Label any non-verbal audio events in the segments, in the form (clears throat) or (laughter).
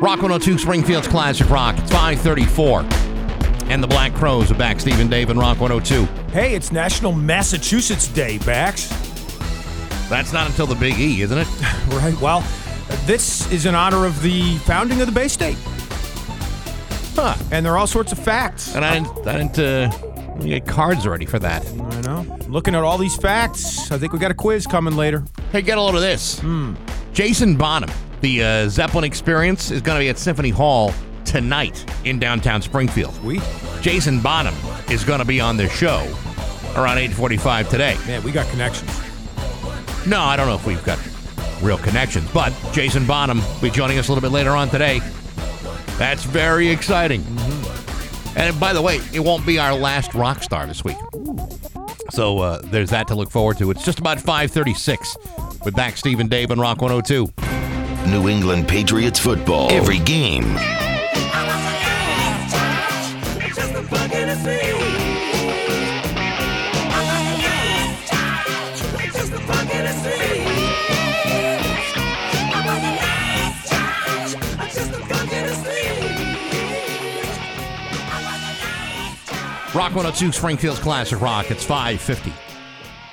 Rock 102 Springfield's Classic Rock. It's 534. And the Black Crowes are back. Stephen Dave and Rock 102. Hey, it's National Massachusetts Day, Bax. That's not until the Big E, isn't it? (laughs) Right. Well, this is in honor of the founding of the Bay State. Huh. And there are all sorts of facts. And I didn't, I didn't uh, get cards ready for that. I know. Looking at all these facts, I think we got a quiz coming later. Hey, get a load of this. Hmm. Jason Bonham, the uh, Zeppelin Experience, is going to be at Symphony Hall tonight in downtown Springfield. We, Jason Bonham is going to be on the show around 8:45 today. man, we got connections. No, I don't know if we've got real connections, but Jason Bonham will be joining us a little bit later on today. That's very exciting. And by the way, it won't be our last rock star this week. So uh, there's that to look forward to. It's just about 5:36 with Bax Steve and Dave and Rock 102. New England Patriots football. Every game. Rock 102 Springfield's Classic Rock. It's 5:50.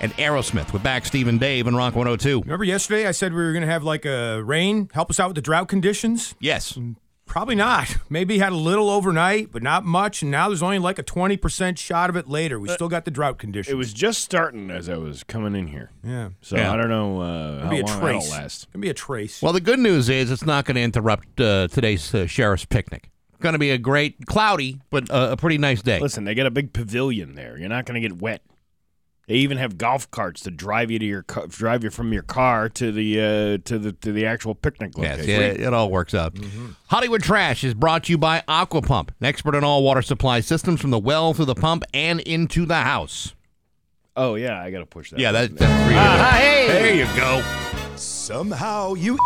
And Aerosmith with Bax Steve and Dave and Rock 102. Remember yesterday I said we were going to have like a rain help us out with the drought conditions? Yes. Probably not. (laughs) Maybe had a little overnight, but not much. And now there's only like a 20% shot of it later. We still got the drought conditions. It was just starting as I was coming in here. yeah. So Yeah. I don't know uh, how Be a long trace. that'll last. Gonna be a trace. Well, the good news is it's not going to interrupt uh, today's uh, sheriff's picnic. Going to be a great, cloudy, but uh, a pretty nice day. Listen, they got a big pavilion there. You're not going to get wet. They even have golf carts to drive you to your car, drive you from your car to the uh, to the to the actual picnic Yes, location. yeah, it all works out. Hollywood Trash is brought to you by Aquapump, an expert in all water supply systems from the well through the pump and into the house. Oh yeah, I got to push that. Yeah, that, there. that's for you. There you go. Somehow you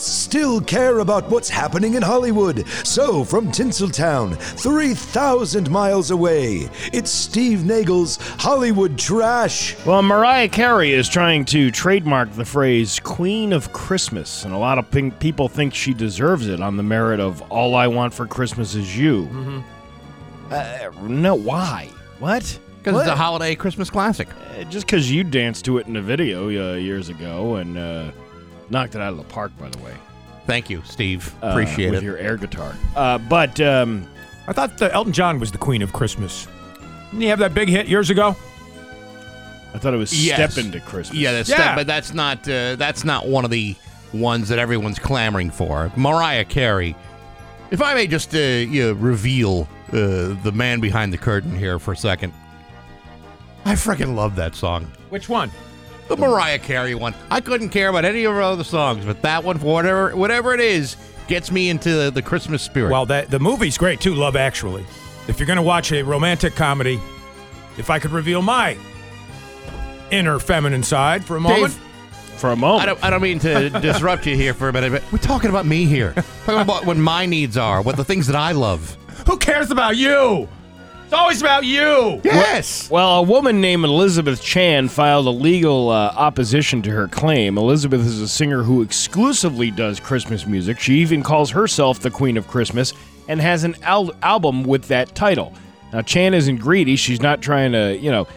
still care about what's happening in Hollywood. So, from Tinseltown, 3,000 miles away, it's Steve Nagel's Hollywood Trash. Well, Mariah Carey is trying to trademark the phrase "Queen of Christmas," and a lot of ping- people think she deserves it on the merit of "All I Want for Christmas Is You." Uh, no, why? What? Because it's a holiday Christmas classic. Uh, just because you danced to it in a video uh, years ago and uh, knocked it out of the park, by the way. Thank you, Steve. uh, Appreciate with it. your air guitar. Uh, but um, I thought the Elton John was the queen of Christmas. Didn't he have that big hit years ago? I thought it was Yes. "Step Into Christmas." Yeah, that's Yeah. That, but that's not uh, that's not one of the ones that everyone's clamoring for. Mariah Carey. If I may just uh, you know, reveal uh, the man behind the curtain here for a second, I freaking love that song. Which one? The Mariah Carey one. I couldn't care about any of her other songs, but that one, for whatever whatever it is, gets me into the, the Christmas spirit. Well, that the movie's great too, Love Actually. If you're going to watch a romantic comedy, if I could reveal my inner feminine side for a moment. Dave, for a moment. I don't, I don't mean to (laughs) disrupt you here for a minute, but we're talking about me here. (laughs) talking about what my needs are, what the things that I love. Who cares about you? It's always about you. Yes. Well, a woman named Elizabeth Chan filed a legal uh, opposition to her claim. Elizabeth is a singer who exclusively does Christmas music. She even calls herself the Queen of Christmas and has an al- album with that title. Now, Chan isn't greedy. She's not trying to, you know,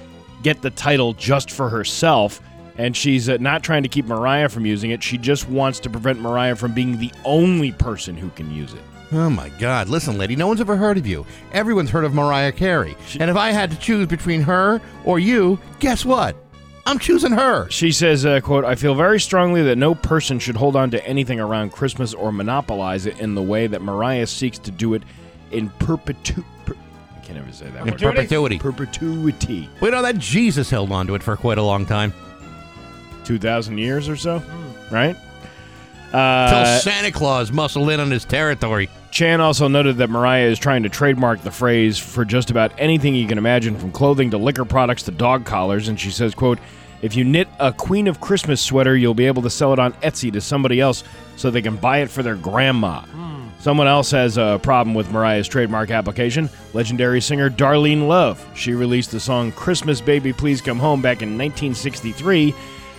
get the title just for herself. And she's uh, not trying to keep Mariah from using it. She just wants to prevent Mariah from being the only person who can use it. Oh my God! Listen, lady, no one's ever heard of you. Everyone's heard of Mariah Carey. and if I had to choose between her or you, guess what? I'm choosing her. She says, uh, quote, I feel very strongly that no person should hold on to anything around Christmas or monopolize it in the way that Mariah seeks to do it in perpetu... Per- I can't ever say that In word. perpetuity. Perpetuity. We know that Jesus held on to it for quite a long time. 2,000 years or so, Hmm. right? Till Uh, Santa Claus muscled in on his territory. Chan also noted that Mariah is trying to trademark the phrase for just about anything you can imagine, from clothing to liquor products to dog collars. And she says, quote, if you knit a Queen of Christmas sweater, you'll be able to sell it on Etsy to somebody else so they can buy it for their grandma. Someone else has a problem with Mariah's trademark application. Legendary singer Darlene Love. She released the song Christmas Baby Please Come Home back in 1963.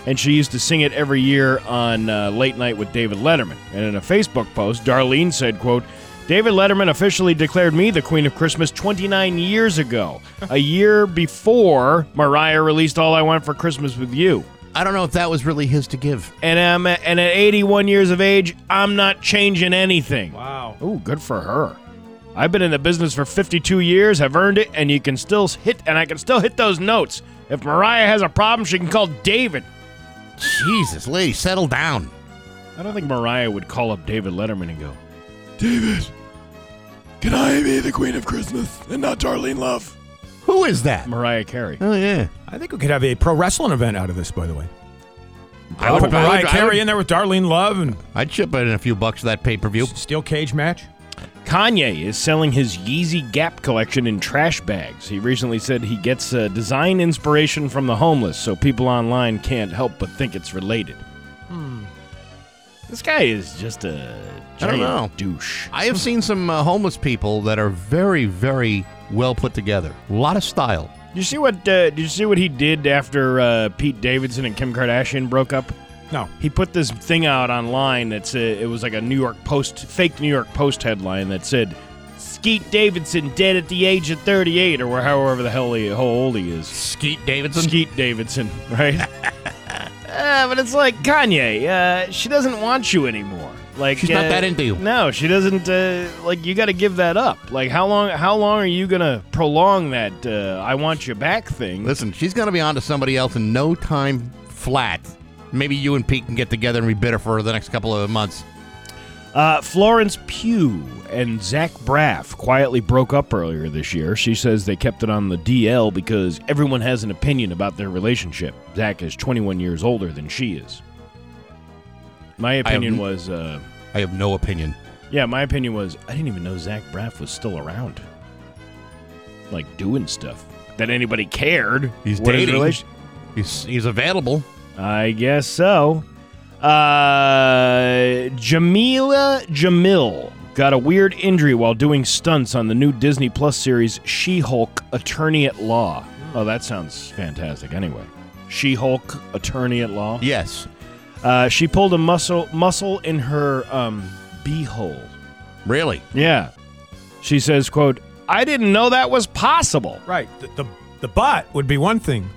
and she used to sing it every year on uh, Late Night with David Letterman. And in a Facebook post, Darlene said, quote, David Letterman officially declared me the Queen of Christmas 29 years ago, a (laughs) year before Mariah released All I Want for Christmas with You. I don't know if that was really his to give. And, um, and at 81 years of age, I'm not changing anything. Wow. Ooh, good for her. I've been in the business for 52 years, have earned it, and you can still hit, and I can still hit those notes. If Mariah has a problem, she can call David. Jesus, lady, settle down. I don't think Mariah would call up David Letterman and go, David, can I be the Queen of Christmas and not Darlene Love? Who is that? Mariah Carey. Oh yeah. I think we could have a pro wrestling event out of this, by the way. I would, Put Mariah Carey in there with Darlene Love and I'd chip in a few bucks for that pay per view. steel cage match. Kanye is selling his Yeezy Gap collection in trash bags. He recently said he gets uh, design inspiration from the homeless, so people online can't help but think it's related. This guy is just a I don't know. douche. I have seen some uh, homeless people that are very, very well put together. A lot of style. Did you see what? Uh, did you see what he did after uh, Pete Davidson and Kim Kardashian broke up? No. He put this thing out online that's uh, it was like a New York Post, fake New York Post headline that said, "Skete Davidson dead at the age of 38," or however the hell he, how old he is. Skete Davidson. Skete Davidson, right? (laughs) uh, but it's like Kanye. Uh, she doesn't want you anymore. Like She's not uh, that into you. No, she doesn't. Uh, like you got to give that up. Like how long? How long are you gonna prolong that uh, "I want you back" thing? Listen, she's going to be on to somebody else in no time flat. Maybe you and Pete can get together and be bitter for the next couple of months. Uh, Florence Pugh and Zach Braff quietly broke up earlier this year. She says they kept it on the DL because everyone has an opinion about their relationship. Zach is 21 years older than she is. My opinion n- was, uh, I have no opinion. yeah, my opinion was, I didn't even know Zach Braff was still around. Like doing stuff that anybody cared. He's dating. relation- He's, he's available. I guess so. Uh, Jameela Jamil got a weird injury while doing stunts on the new Disney Plus series She Hulk Attorney at Law. Oh, that sounds fantastic. Anyway, She Hulk Attorney at Law. Yes. Uh, she pulled a muscle muscle in her um, beehole. Really? Yeah. She says, "quote I didn't know that was possible." Right. The, the, the butt would be one thing,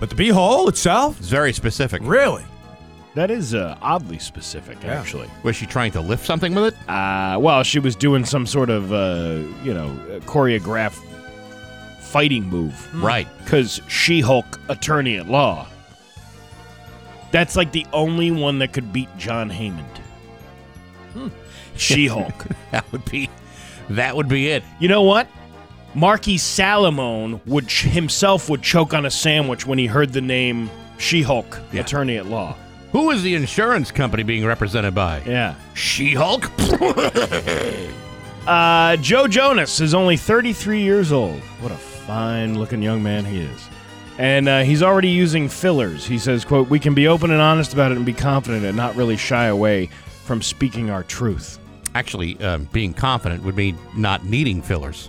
but the beehole itself? It's very specific. Really? That is uh, oddly specific, Yeah. actually. Was she trying to lift something with it? Uh, well, she was doing some sort of, uh, you know, choreographed fighting move. Right. Because She Hulk, attorney at law. That's like the only one that could beat John Hammond. (laughs) She Hulk. (laughs) That would be that would be it. you know what? Marky Salamone would ch- himself would choke on a sandwich when he heard the name She Hulk, Yeah. attorney at law. Who is the insurance company being represented by? Yeah. She-Hulk? (laughs) Uh, Joe Jonas is only 33 years old. What a fine looking young man he is. And uh, he's already using fillers. He says, quote, we can be open and honest about it and be confident and not really shy away from speaking our truth. Actually, um, being confident would mean not needing fillers.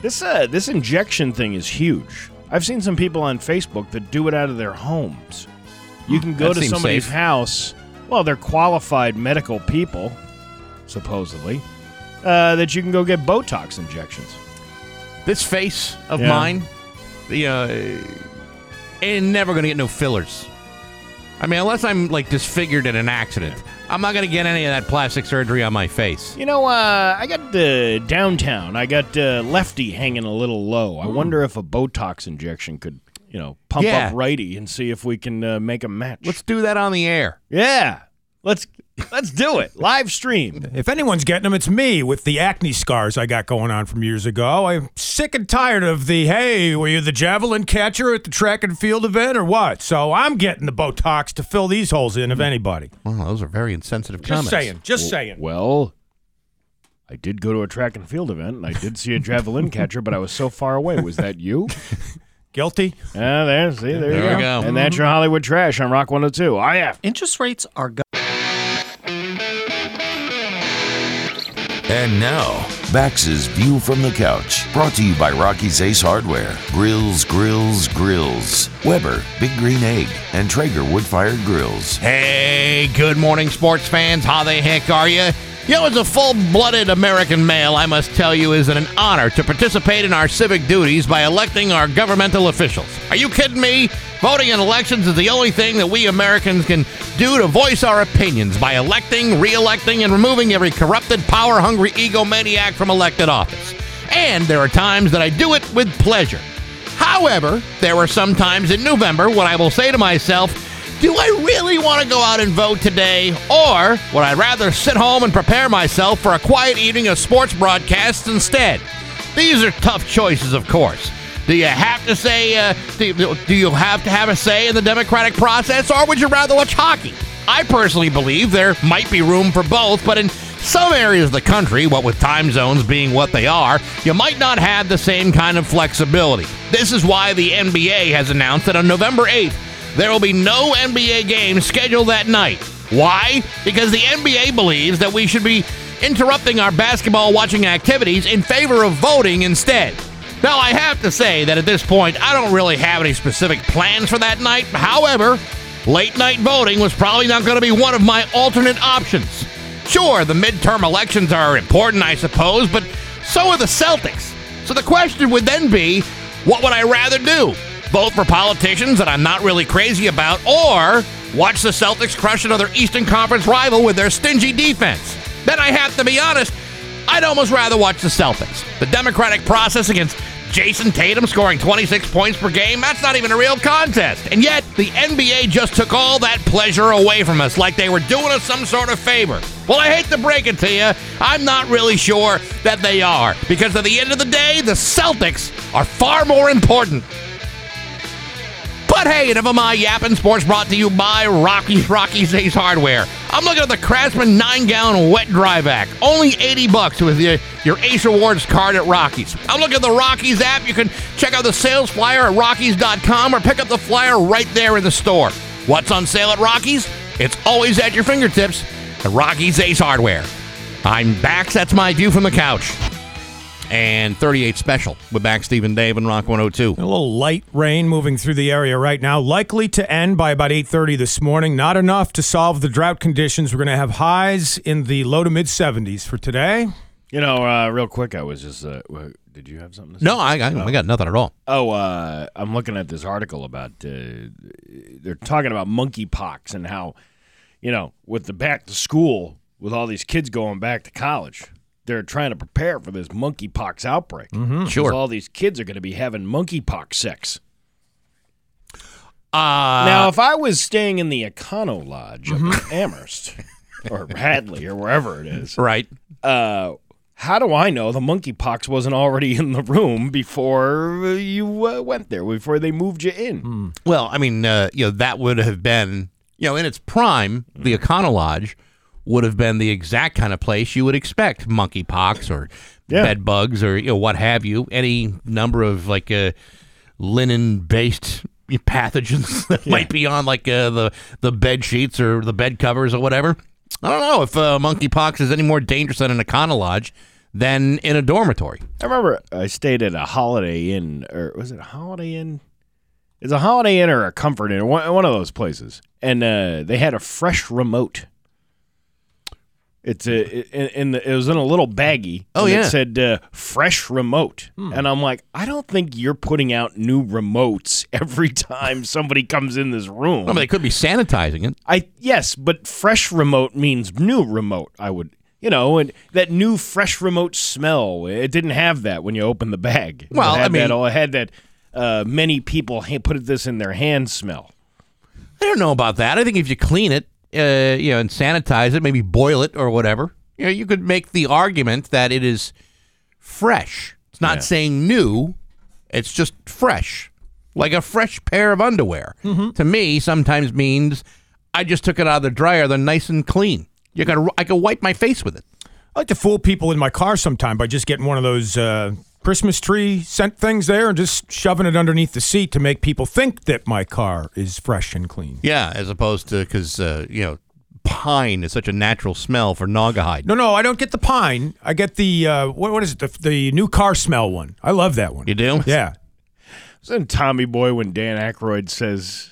This, uh, this injection thing is huge. I've seen some people on Facebook that do it out of their homes. You can go that to somebody's safe. house. Well, they're qualified medical people, supposedly, uh, that you can go get Botox injections. This face of Yeah. mine, the uh, ain't never gonna get no fillers. I mean, unless I'm like disfigured in an accident, I'm not gonna get any of that plastic surgery on my face. You know, uh, I got uh, downtown. I got uh, lefty hanging a little low. I wonder if a Botox injection could, you know, pump Yeah. up righty and see if we can uh, make a match. Let's do that on the air. yeah, let's let's do it live stream. If anyone's getting them, it's me with the acne scars I got going on from years ago. I'm sick and tired of the, hey, were you the javelin catcher at the track and field event or what? So I'm getting the Botox to fill these holes in, if anybody. Well, those are very insensitive Just comments. Just saying. Just saying. Well, I did go to a track and field event and I did see a javelin (laughs) catcher, but I was so far away. Was that you? (laughs) Guilty? Yeah, there. See, there, you There go. we go. And that's your mm-hmm. Hollywood trash on Rock 102. Oh yeah. Interest rates are go- And now, Bax's View from the Couch. Brought to you by Rocky's Ace Hardware. Grills, grills, grills. Weber, Big Green Egg, and Traeger Wood Fired Grills. Hey, good morning, sports fans. How the heck are you? You know, as a full blooded American male, I must tell you, is it an honor to participate in our civic duties by electing our governmental officials. Are you kidding me? Voting in elections is the only thing that we Americans can do to voice our opinions by electing, re electing, and removing every corrupted, power hungry egomaniac from elected office. And there are times that I do it with pleasure. However, there are some times in November when I will say to myself, do I really want to go out and vote today? Or would I rather sit home and prepare myself for a quiet evening of sports broadcasts instead? These are tough choices, of course. Do you have to say, uh, do, do you have to have a say in the democratic process, or would you rather watch hockey? I personally believe there might be room for both, but in some areas of the country, what with time zones being what they are, you might not have the same kind of flexibility. This is why the NBA has announced that on November 8th, there will be no NBA games scheduled that night. Why? Because the NBA believes that we should be interrupting our basketball watching activities in favor of voting instead. Now, I have to say that at this point, I don't really have any specific plans for that night. However, late night voting was probably not going to be one of my alternate options. Sure, the midterm elections are important, I suppose, but so are the Celtics. So the question would then be what would I rather do? Vote for politicians that I'm not really crazy about, or watch the Celtics crush another Eastern Conference rival with their stingy defense? Then I have to be honest, I'd almost rather watch the Celtics. The democratic process against Jayson Tatum scoring 26 points per game, that's not even a real contest. And yet, the NBA just took all that pleasure away from us like they were doing us some sort of favor. Well, I hate to break it to you, I'm not really sure that they are. Because at the end of the day, the Celtics are far more important. But hey, enough of my yapping sports brought to you by Rocky's Rocky's Ace Hardware. I'm looking at the Craftsman 9 gallon wet dry vac. Only 80 bucks with your, your Ace Rewards card at Rocky's. I'm looking at the Rocky's app. You can check out the sales flyer at Rockies.com or pick up the flyer right there in the store. What's on sale at Rocky's? It's always at your fingertips at Rocky's Ace Hardware. I'm back. That's my view from the couch. And 38 special with Bax Stephen Dave and Rock 102. A little light rain moving through the area right now, likely to end by about 8:30 this morning. Not enough to solve the drought conditions. We're going to have highs in the low to mid 70s for today. You know, uh, real quick, I was just. Uh, wha- did you have something to say? No, I, I, I got nothing at all. Oh, uh, I'm looking at this article about. Uh, they're talking about monkeypox and how, you know, with the back to school, with all these kids going back to college, they're trying to prepare for this monkeypox outbreak. Mm-hmm. Sure. all these kids are going to be having monkeypox sex. Uh, Now, if I was staying in the Econo Lodge up in Amherst (laughs) or Hadley or wherever it is, right. uh, how do I know the monkeypox wasn't already in the room before you uh, went there, before they moved you in? Well, I mean, uh, you know, that would have been, you know, in its prime, the Econo Lodge would have been the exact kind of place you would expect monkeypox or Yeah. bed bugs or you know what have you, any number of like uh, linen-based pathogens (laughs) that might be on like uh, the the bed sheets or the bed covers or whatever. I don't know if uh, monkeypox is any more dangerous in an Econo Lodge than in a dormitory. I remember I stayed at a Holiday Inn, or was it a Holiday Inn? It's a Holiday Inn or a Comfort Inn, one, one of those places, and uh, they had a fresh remote. It's a in, in the, it was in a little baggie. Oh, and yeah. it said uh, fresh remote, and I'm like, I don't think you're putting out new remotes (laughs) every time somebody comes in this room. I mean, they could be sanitizing it. I yes, but fresh remote means new remote. I would, you know, and that new fresh remote smell. It didn't have that when you opened the bag. Well, it I mean- that, oh, it had that. Uh, many people put this in their hand smell. I don't know about that. I think if you clean it, uh, you know, and sanitize it, maybe boil it or whatever, you know, you could make the argument that it is fresh. It's not Yeah. saying new; it's just fresh, like a fresh pair of underwear. To me, sometimes means I just took it out of the dryer; they're nice and clean. You got I can wipe my face with it. I like to fool people in my car sometime by just getting one of those uh, Christmas tree scent things there and just shoving it underneath the seat to make people think that my car is fresh and clean. Yeah, as opposed to because uh, you know pine is such a natural smell for Naugahyde. No, no, I don't get the pine. I get the uh, what? What is it? The, the new car smell one. I love that one. You do? Yeah. Isn't Tommy Boy when Dan Aykroyd says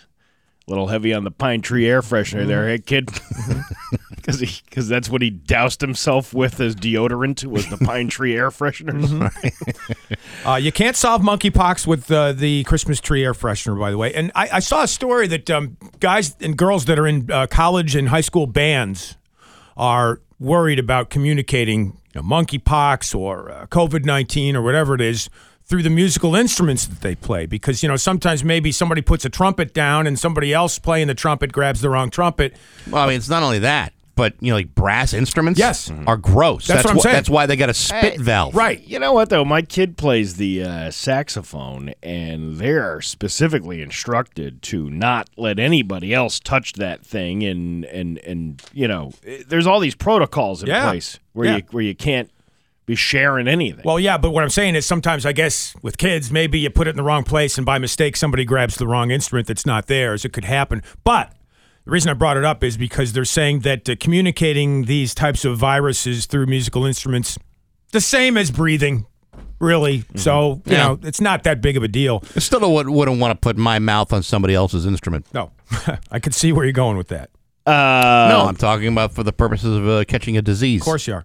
a little heavy on the pine tree air freshener there, hey kid? (laughs) (laughs) Because because that's what he doused himself with as deodorant was the pine tree air freshener. (laughs) Uh, you can't solve monkeypox with uh, the Christmas tree air freshener, by the way. And I, I saw a story that um, guys and girls that are in uh, college and high school bands are worried about communicating you know, monkeypox or uh, COVID 19 or whatever it is through the musical instruments that they play. Because, you know, sometimes maybe somebody puts a trumpet down and somebody else playing the trumpet grabs the wrong trumpet. Well, I mean, it's not only that, but you know, like brass instruments, Yes. are gross. That's what I'm wh- saying. That's why they got a spit Hey, valve. Right. You know what though? My kid plays the uh, saxophone, and they're specifically instructed to not let anybody else touch that thing. And and and you know, eh, there's all these protocols in Yeah. place where Yeah. you where you can't be sharing anything. Well, yeah, but what I'm saying is sometimes I guess with kids, maybe you put it in the wrong place and by mistake somebody grabs the wrong instrument that's not theirs. It could happen. But the reason I brought it up is because they're saying that uh, communicating these types of viruses through musical instruments, the same as breathing, really. So, you Yeah. know, it's not that big of a deal. I still would, wouldn't want to put my mouth on somebody else's instrument. No, (laughs) I could see where you're going with that. uh, no, I'm talking about for the purposes of uh, catching a disease. Of course you are.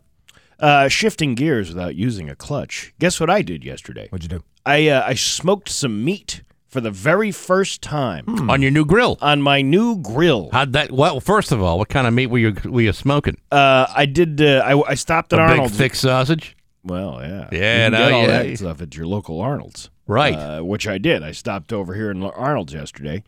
uh, shifting gears without using a clutch. Guess what I did yesterday? What'd you do? I uh, I smoked some meat for the very first time Hmm. on your new grill. on my new grill. How'd that? Well, first of all, what kind of meat were you were you smoking? Uh, I did. Uh, I, I stopped at a Arnold's. big thick sausage. Well, yeah, Yeah, you no, get all yeah. that stuff at your local Arnold's, Right. Uh, which I did. I stopped over here in Arnold's yesterday,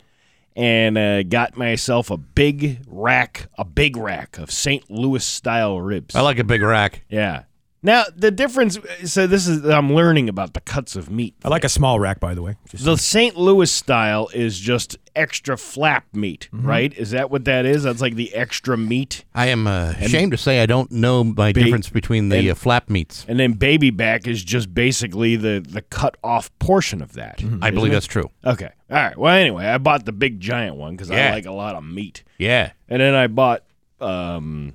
and uh, got myself a big rack, a big rack of St. Louis style ribs. I like a big rack. Yeah. Now the difference. So this is I'm learning about the cuts of meat. I like a small rack, by the way. Just- The St. Louis style is just extra flap meat, Mm-hmm. right? Is that what that is? That's like the extra meat. I am uh, ashamed to say I don't know my Ba- difference between the and- uh, flap meats. And then baby back is just basically the the cut off portion of that. I believe that's true. Okay. All right. Well, anyway, I bought the big giant one because Yeah. I like a lot of meat. Yeah. And then I bought um,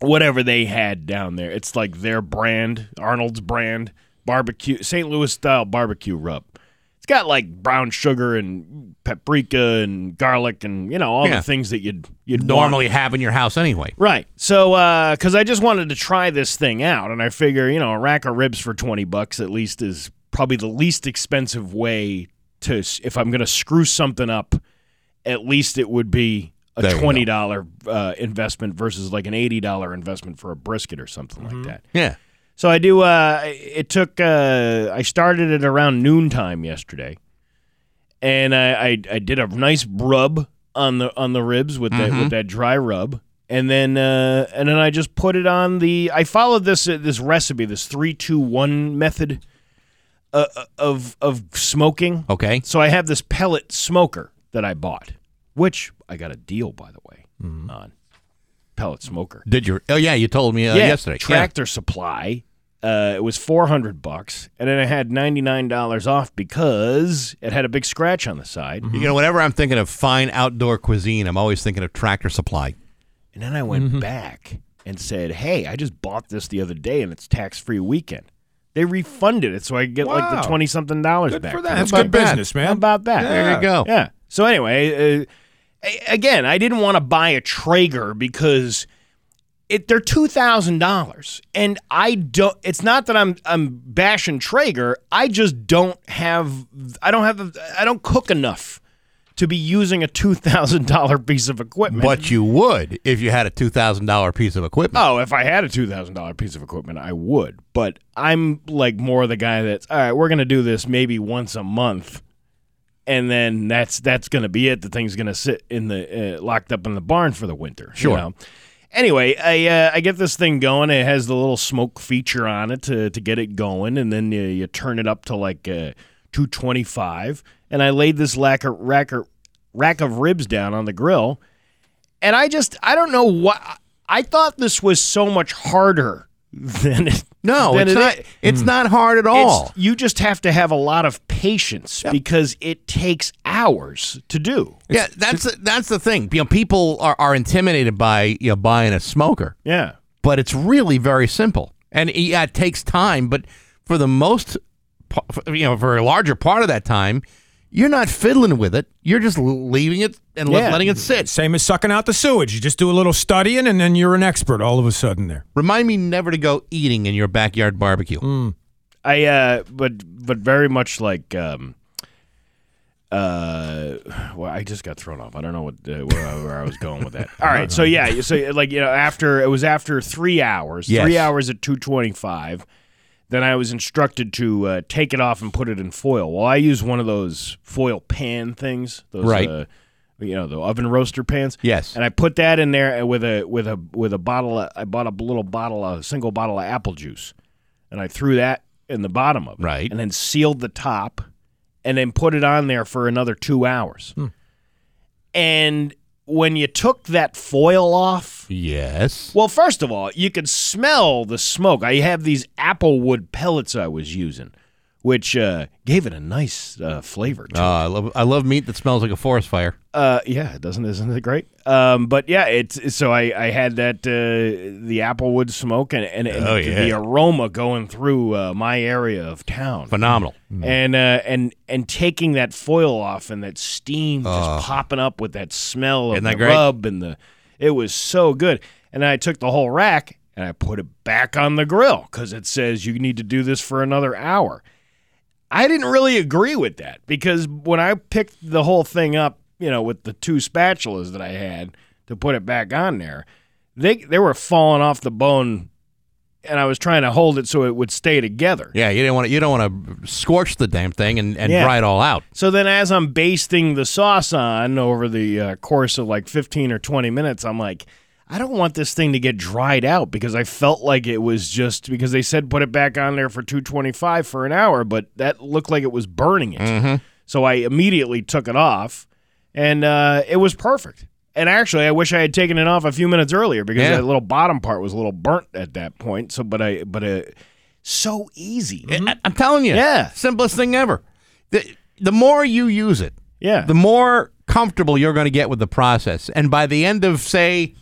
whatever they had down there. It's like their brand, Arnold's brand, barbecue, St. Louis style barbecue rub. It's got like brown sugar and paprika and garlic and you know all Yeah. the things that you'd you'd want. Normally have in your house anyway. Right. So, uh, because I just wanted to try this thing out, and I figure, you know, a rack of ribs for 20 bucks at least is probably the least expensive way to, if I'm going to screw something up, at least it would be a There you go. $20 uh, investment versus like an $80 investment for a brisket or something like that. Yeah. So I do, uh, it took, uh, I started at around noontime yesterday. And I, I, I did a nice rub on the on the ribs with that with that dry rub, and then uh, and then I just put it on the. I followed this uh, this recipe, this three two one method uh, uh, of of smoking. Okay. So I have this pellet smoker that I bought, which I got a deal by the way on pellet smoker. Did you? Oh yeah, you told me uh, yesterday. Tractor Supply. Uh, it was four hundred bucks, and then I had ninety nine dollars off because it had a big scratch on the side. Yeah. You know, whenever I'm thinking of fine outdoor cuisine, I'm always thinking of Tractor Supply. And then I went back and said, "Hey, I just bought this the other day, and it's tax free weekend." They refunded it, so I get like the twenty something dollars back. for that. That's about good that? business, man. How about that? There you go. Yeah. So anyway, uh, a- again, I didn't want to buy a Traeger because it they're two thousand dollars, and I don't. It's not that I'm I'm bashing Traeger. I just don't have. I don't have. I don't cook enough to be using a two thousand dollar piece of equipment. But you would if you had a two thousand dollar piece of equipment. Oh, if I had a two thousand dollar piece of equipment, I would. But I'm like more the guy that's all right. We're gonna do this maybe once a month, and then that's that's gonna be it. The thing's gonna sit in the uh, locked up in the barn for the winter. you Sure. know? Anyway, I uh, I get this thing going. It has the little smoke feature on it to to get it going, and then you, you turn it up to like uh, two twenty five. And I laid this rack of, rack of rack of ribs down on the grill, and I just I don't know what I thought this was so much harder (laughs) than it, No, it's it not. is. It's hmm. not hard at all. It's, you just have to have a lot of patience because it takes hours to do. yeah, that's the, that's the thing. You know, people are, are intimidated by you know buying a smoker, Yeah. but it's really very simple. And yeah, it takes time, but for the most, you know, for a larger part of that time, you're not fiddling with it. You're just leaving it and Yeah. letting it sit. Same as sucking out the sewage. You just do a little studying, and then you're an expert all of a sudden. There. Remind me never to go eating in your backyard barbecue. I uh but but very much like um uh well I just got thrown off. I don't know what uh, where, where I was going with that. All right, so yeah, so like you know after it was after 3 hours, Yes. 3 hours at 225, then I was instructed to uh, take it off and put it in foil. Well, I use one of those foil pan things, those Right. uh, you know, the oven roaster pans. Yes. And I put that in there with a with a with a bottle of, I bought a little bottle a single bottle of apple juice. And I threw that in the bottom of it. Right. And then sealed the top and then put it on there for another 2 hours. And when you took that foil off, Yes. well, first of all, you could smell the smoke. I have these apple wood pellets I was using, which uh, gave it a nice uh, flavor. To Uh, I love I love meat that smells like a forest fire. uh, yeah, it doesn't isn't it great? Um, but yeah, it's so I, I had that uh, the applewood smoke and and, and Oh, the, yeah. the aroma going through uh, my area of town, Phenomenal. and uh, and and taking that foil off and that steam just popping up with that smell of that the rub and the it was so good. And then I took the whole rack and I put it back on the grill because it says you need to do this for another hour. I didn't really agree with that because when I picked the whole thing up, you know, with the two spatulas that I had to put it back on there, they they were falling off the bone, and I was trying to hold it so it would stay together. Yeah, you didn't want to. You don't want to scorch the damn thing and, and Yeah. dry it all out. So then, as I'm basting the sauce on over the uh, course of like 15 or 20 minutes, I'm like, I don't want this thing to get dried out because I felt like it was just because they said put it back on there for 225 for an hour, but that looked like it was burning it. So I immediately took it off, and uh, it was perfect. And actually, I wish I had taken it off a few minutes earlier because Yeah. that little bottom part was a little burnt at that point. So, but I, but uh, so easy. I, am telling you, Yeah. simplest thing ever. The the more you use it, Yeah. the more comfortable you're going to get with the process, and by the end of say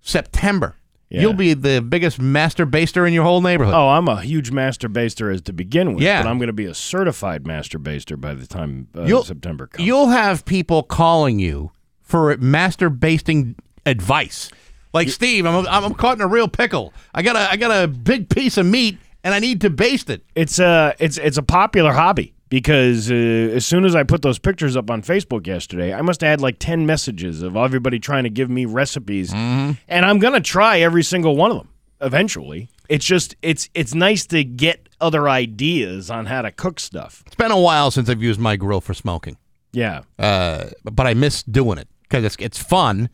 September, Yeah. you'll be the biggest master baster in your whole neighborhood. Oh, I'm a huge master baster as to begin with. Yeah. But I'm going to be a certified master baster by the time uh, You'll- September comes. You'll have people calling you for master basting advice. Like Steve, I'm, I'm caught in a real pickle. I got a I got a big piece of meat and I need to baste it. it's a it's it's a popular hobby because uh, as soon as I put those pictures up on Facebook yesterday, I must have had like ten messages of everybody trying to give me recipes, Mm-hmm. and I'm going to try every single one of them eventually. It's just it's it's nice to get other ideas on how to cook stuff. It's been a while since I've used my grill for smoking. Yeah. uh, but I miss doing it because it's it's fun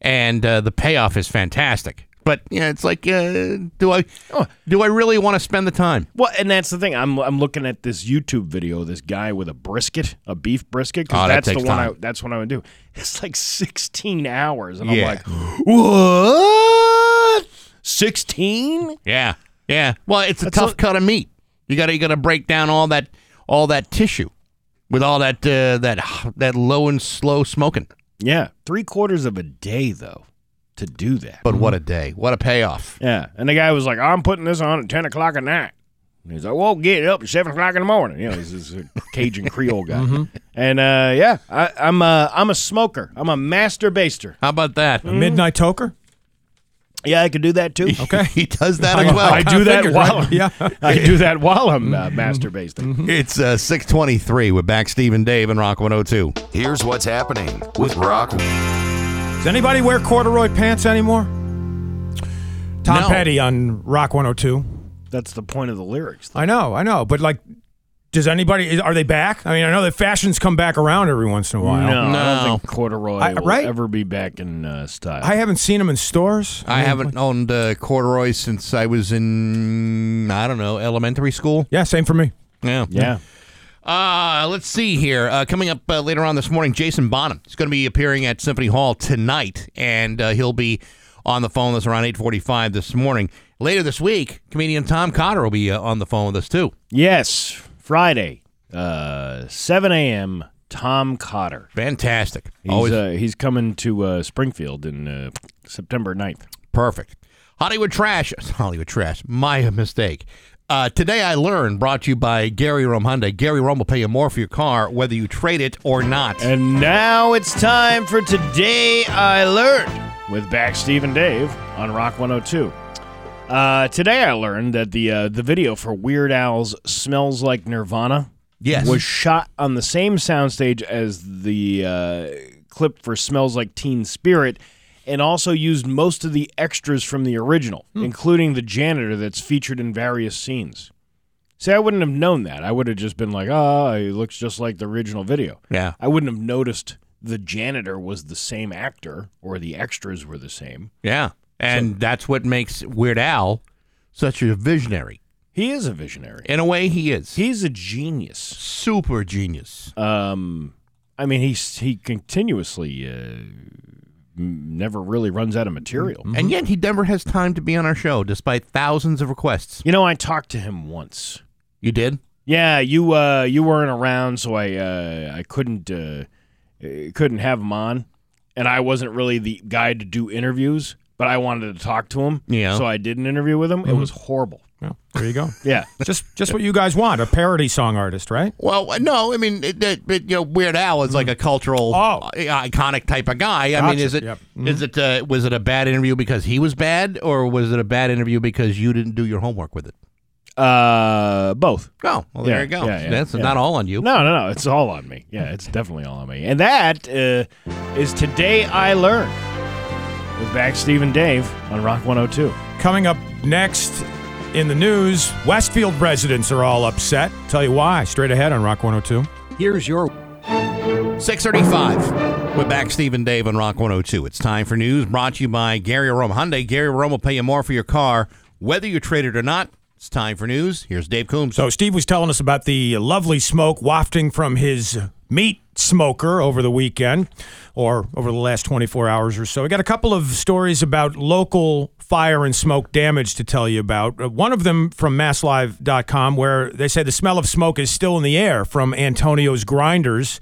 and uh, the payoff is fantastic. But yeah, it's like, uh, do I Oh. do I really want to spend the time? Well, and that's the thing. I'm I'm looking at this YouTube video. This guy with a brisket, a beef brisket. 'cause Oh, that that's the one. I, time. that's what I would do. It's like 16 hours, and Yeah. I'm like, what? 16? Yeah, yeah. Well, it's a That's tough a- cut of meat. You got to you got to break down all that all that tissue with all that uh, that that low and slow smoking. Yeah, three quarters of a day though to do that. But what a day! What a payoff! Yeah, and the guy was like, "I'm putting this on at 10 o'clock at night." And he's like, "Well, get up at seven o'clock in the morning." You know, he's this (laughs) uh, Cajun Creole guy. And uh, yeah, I, I'm a I'm a smoker. I'm a master baster. How about that? A midnight toker. Yeah, I could do that too. (laughs) Okay. he does that as well. I do that figured, while right? Yeah. (laughs) I do that while I'm uh, masturbating. It's uh, six twenty three. We're back, Steve and Dave, and Rock one hundred two. Here's what's happening with Rock. Does anybody wear corduroy pants anymore? Tom No. Petty on Rock 102. That's the point of the lyrics. I know, I know, but like, does anybody? is- Are they back? I mean, I know that fashions come back around every once in a while. No, I No. don't think corduroy I- will right? ever be back in uh, style. I haven't seen them in stores. I mean, haven't owned uh, corduroy since I was in I don't know elementary school. Yeah, same for me. Yeah. yeah. Uh, let's see here. Uh, coming up uh, later on this morning, Jason Bonham is going to be appearing at Symphony Hall tonight, and uh, he'll be on the phone with us around eight forty-five this morning. later this week, comedian Tom Cotter will be uh, on the phone with us too. Yes, Friday, uh, 7 a.m. Tom Cotter. Fantastic. He's Always uh, he's coming to uh, Springfield in uh, September 9th. perfect. Hollywood trash. (laughs) Hollywood trash. My mistake. Uh, today I learned, brought to you by Gary Rome Hyundai. Gary Rome will pay you more for your car, whether you trade it or not. And now it's time for Today I Learned with Bax Steve and Dave on Rock 102. Uh, today I learned that the uh, the video for Weird Al's "Smells Like Nirvana" Yes. was shot on the same soundstage as the uh, clip for "Smells Like Teen Spirit," and also used most of the extras from the original, including the janitor that's featured in various scenes. See, I wouldn't have known that. I would have just been like, "Oh, he looks just like the original video." yeah. I wouldn't have noticed the janitor was the same actor or the extras were the same. Yeah. And that's what makes Weird Al such a visionary. He is a visionary. In a way, he is. He's a genius. super genius. Um, I mean, he's he continuously uh, never really runs out of material. And yet he never has time to be on our show, despite thousands of requests. You know, I talked to him once. You did? Yeah, you uh, you weren't around, so I uh, I couldn't uh, uh, couldn't have him on, and I wasn't really the guy to do interviews. But I wanted to talk to him, Yeah. So I did an interview with him. It was horrible. Well, there you go. (laughs) Yeah, just just what you guys want, a parody song artist, right? Well, no, I mean, it, it, it- you know, Weird Al is like a cultural, Oh. uh, iconic type of guy. I mean, is it? Yep. is it? Uh, was it a bad interview because he was bad, or was it a bad interview because you didn't do your homework with it? uh, both. Oh, well, Yeah, there you go. yeah, yeah, That's yeah. not all on you. No, no, no. It's all on me. Yeah, it's definitely all on me. And that uh, is Today I Learned with Bax Steve and Dave on Rock 102. Coming up next in the news, Westfield residents are all upset. Tell you why. Straight ahead on Rock 102. Here's your 635. We're back, Steve and Dave on Rock 102. It's time for news brought to you by Gary Rome Hyundai. Gary Rome will pay you more for your car, whether you trade it or not. It's time for news. Here's Dave Coombs. So Steve was telling us about the lovely smoke wafting from his meat smoker over the weekend or over the last 24 hours or so. We got a couple of stories about local fire and smoke damage to tell you about. Uh, One of them from masslive.com where they say the smell of smoke is still in the air from Antonio's Grinders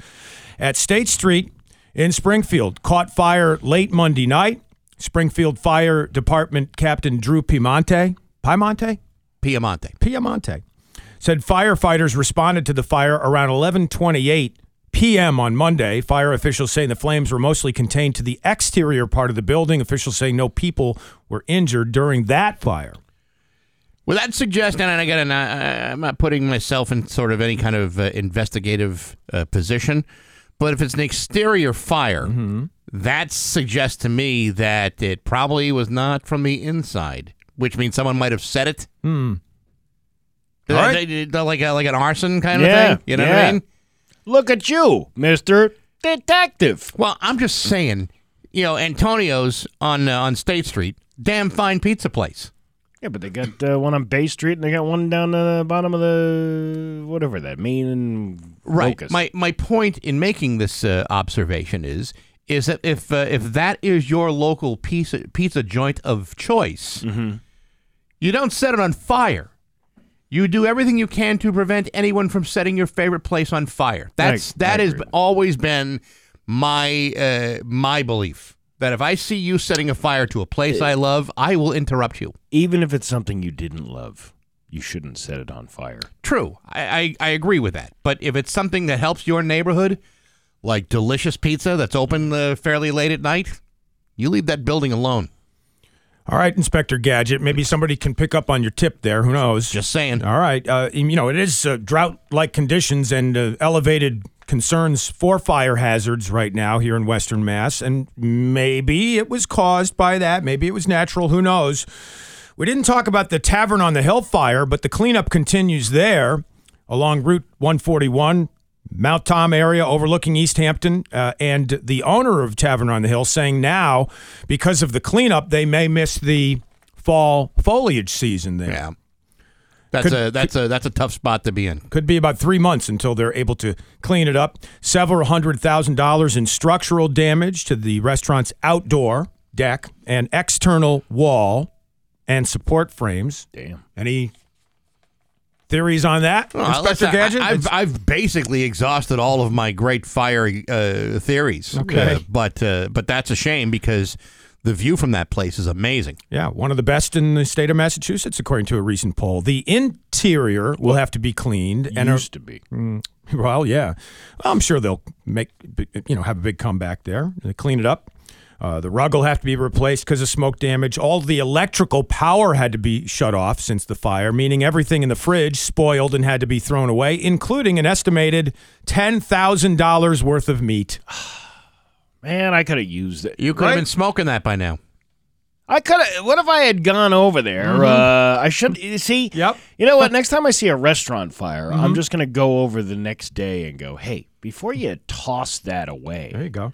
at State Street in Springfield. Caught fire late Monday night. Springfield Fire Department Captain Drew Piemonte, Piemonte? Piemonte. Piemonte said firefighters responded to the fire around 11:28 p.m. on Monday. Fire officials saying the flames were mostly contained to the exterior part of the building. Officials saying no people were injured during that fire. Well, that suggests, and again, I, I'm not putting myself in sort of any kind of uh, investigative uh, position, but if it's an exterior fire, Mm-hmm. that suggests to me that it probably was not from the inside, which means someone might have set it. Hmm. Right. Like a, like an arson kind Yeah, of thing. You know what. I mean? Look at you, Mr. Detective. Well, I'm just saying, you know, Antonio's on uh, on State Street, damn fine pizza place. Yeah, but they got uh, one on Bay Street and they got one down the bottom of the whatever that Main and Locust. My my point in making this uh, observation is is that if uh, if that is your local pizza pizza joint of choice, Mm-hmm. you don't set it on fire. You do everything you can to prevent anyone from setting your favorite place on fire. That's I that has agree always been my uh, my belief. That if I see you setting a fire to a place I love, I will interrupt you. Even if it's something you didn't love, you shouldn't set it on fire. True, I, I, I agree with that. But if it's something that helps your neighborhood, like delicious pizza that's open uh, fairly late at night, you leave that building alone. All right, Inspector Gadget. Maybe somebody can pick up on your tip there. Who knows? Just saying. All right. Uh, you know, it is uh, drought like conditions and uh, elevated concerns for fire hazards right now here in Western Mass. And maybe it was caused by that. Maybe it was natural. Who knows? We didn't talk about the Tavern on the Hill fire, but the cleanup continues there along Route 141. Mount Tom area overlooking Easthampton, uh, and the owner of Tavern on the Hill saying now, because of the cleanup, they may miss the fall foliage season there. Yeah. That's Could- a that's a that's a tough spot to be in. Could be about three months until they're able to clean it up. Several hundred thousand dollars in structural damage to the restaurant's outdoor deck and external wall and support frames. Damn. Any theories on that, Well, Inspector listen, Gadget? I, It's- have I've basically exhausted all of my great fire uh, theories. Okay. Uh, but uh, but that's a shame because the view from that place is amazing. Yeah, one of the best in the state of Massachusetts, according to a recent poll. The interior will have to be cleaned, and are, Used to be. well, yeah, well, I'm sure they'll make you know have a big comeback there. They clean it up. Uh, the rug will have to be replaced because of smoke damage. All the electrical power had to be shut off since the fire, meaning everything in the fridge spoiled and had to be thrown away, including an estimated ten thousand dollars worth of meat. (sighs) Man, I could have used it. You could Right. have been smoking that by now. I could have. What if I had gone over there? Uh, I should see. Yep. You know what? Next time I see a restaurant fire, I'm just gonna go over the next day and go, "Hey, before you toss that away, There you go.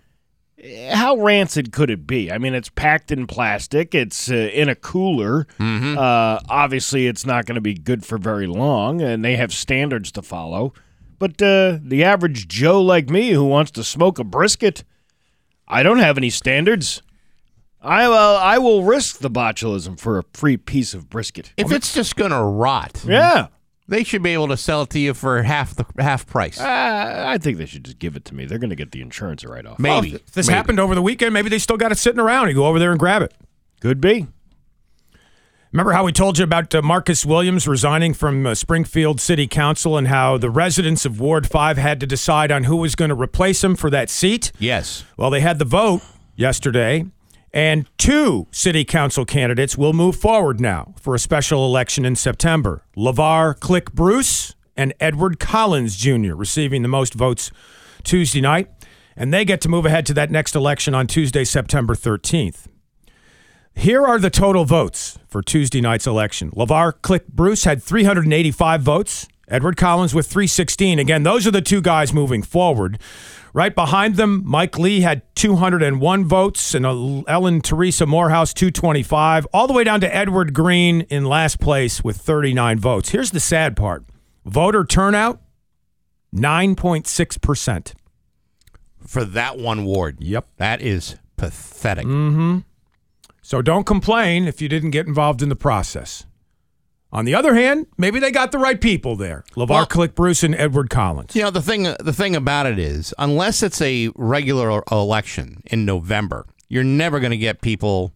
How rancid could it be? I mean, it's packed in plastic. It's uh, in a cooler. Uh, obviously, it's not going to be good for very long, and they have standards to follow. But uh, the average Joe like me who wants to smoke a brisket, I don't have any standards. I will. I will risk the botulism for a free piece of brisket. If it's just gonna rot, Yeah, they should be able to sell it to you for half the half price. uh, I think they should just give it to me. They're going to get the insurance right off. Maybe Well, if this Maybe. happened over the weekend. Maybe they still got it sitting around. You go over there and grab it. Could be. Remember how we told you about uh, Marcus Williams resigning from uh, Springfield City Council and how the residents of Ward 5 had to decide on who was going to replace him for that seat? Yes. Well, they had the vote yesterday, and two city council candidates will move forward now for a special election in September. LeVar Click Bruce and Edward Collins Jr. receiving the most votes Tuesday night, and they get to move ahead to that next election on Tuesday, September 13th. Here are the total votes for Tuesday night's election. LeVar Click Bruce had 385 votes. Edward Collins with 316. Again, those are the two guys moving forward. Right behind them, Mike Lee had 201 votes and Ellen Teresa Morehouse 225, all the way down to Edward Green in last place with 39 votes. Here's the sad part voter turnout 9.6%. For that one ward. Yep. That is pathetic. Mm-hmm. So don't complain if you didn't get involved in the process. On the other hand, maybe they got the right people there. LeVar Well- Click Bruce and Edward Collins. You know the thing. The thing about it is, unless it's a regular election in November, you're never going to get people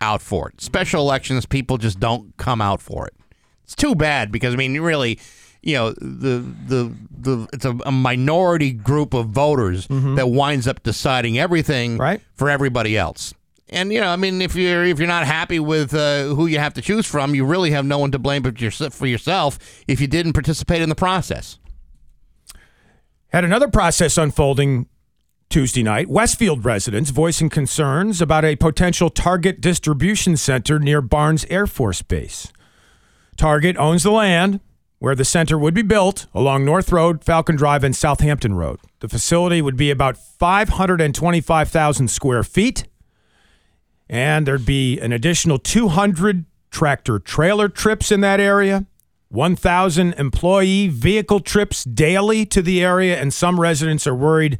out for it. Special elections, people just don't come out for it. It's too bad because I mean, really, you know, the the the it's a, a minority group of voters mm-hmm. that winds up deciding everything Right. for everybody else. And you know, I mean, if you're if you're not happy with uh, who you have to choose from, you really have no one to blame but yourself for yourself if you didn't participate in the process. Had another process unfolding Tuesday night. Westfield residents voicing concerns about a potential Target distribution center near Barnes Air Force Base. Target owns the land where the center would be built along North Road, Falcon Drive, and Southampton Road. The facility would be about 525,000 square feet, and there'd be an additional 200 tractor trailer trips in that area. 1,000 employee vehicle trips daily to the area, and some residents are worried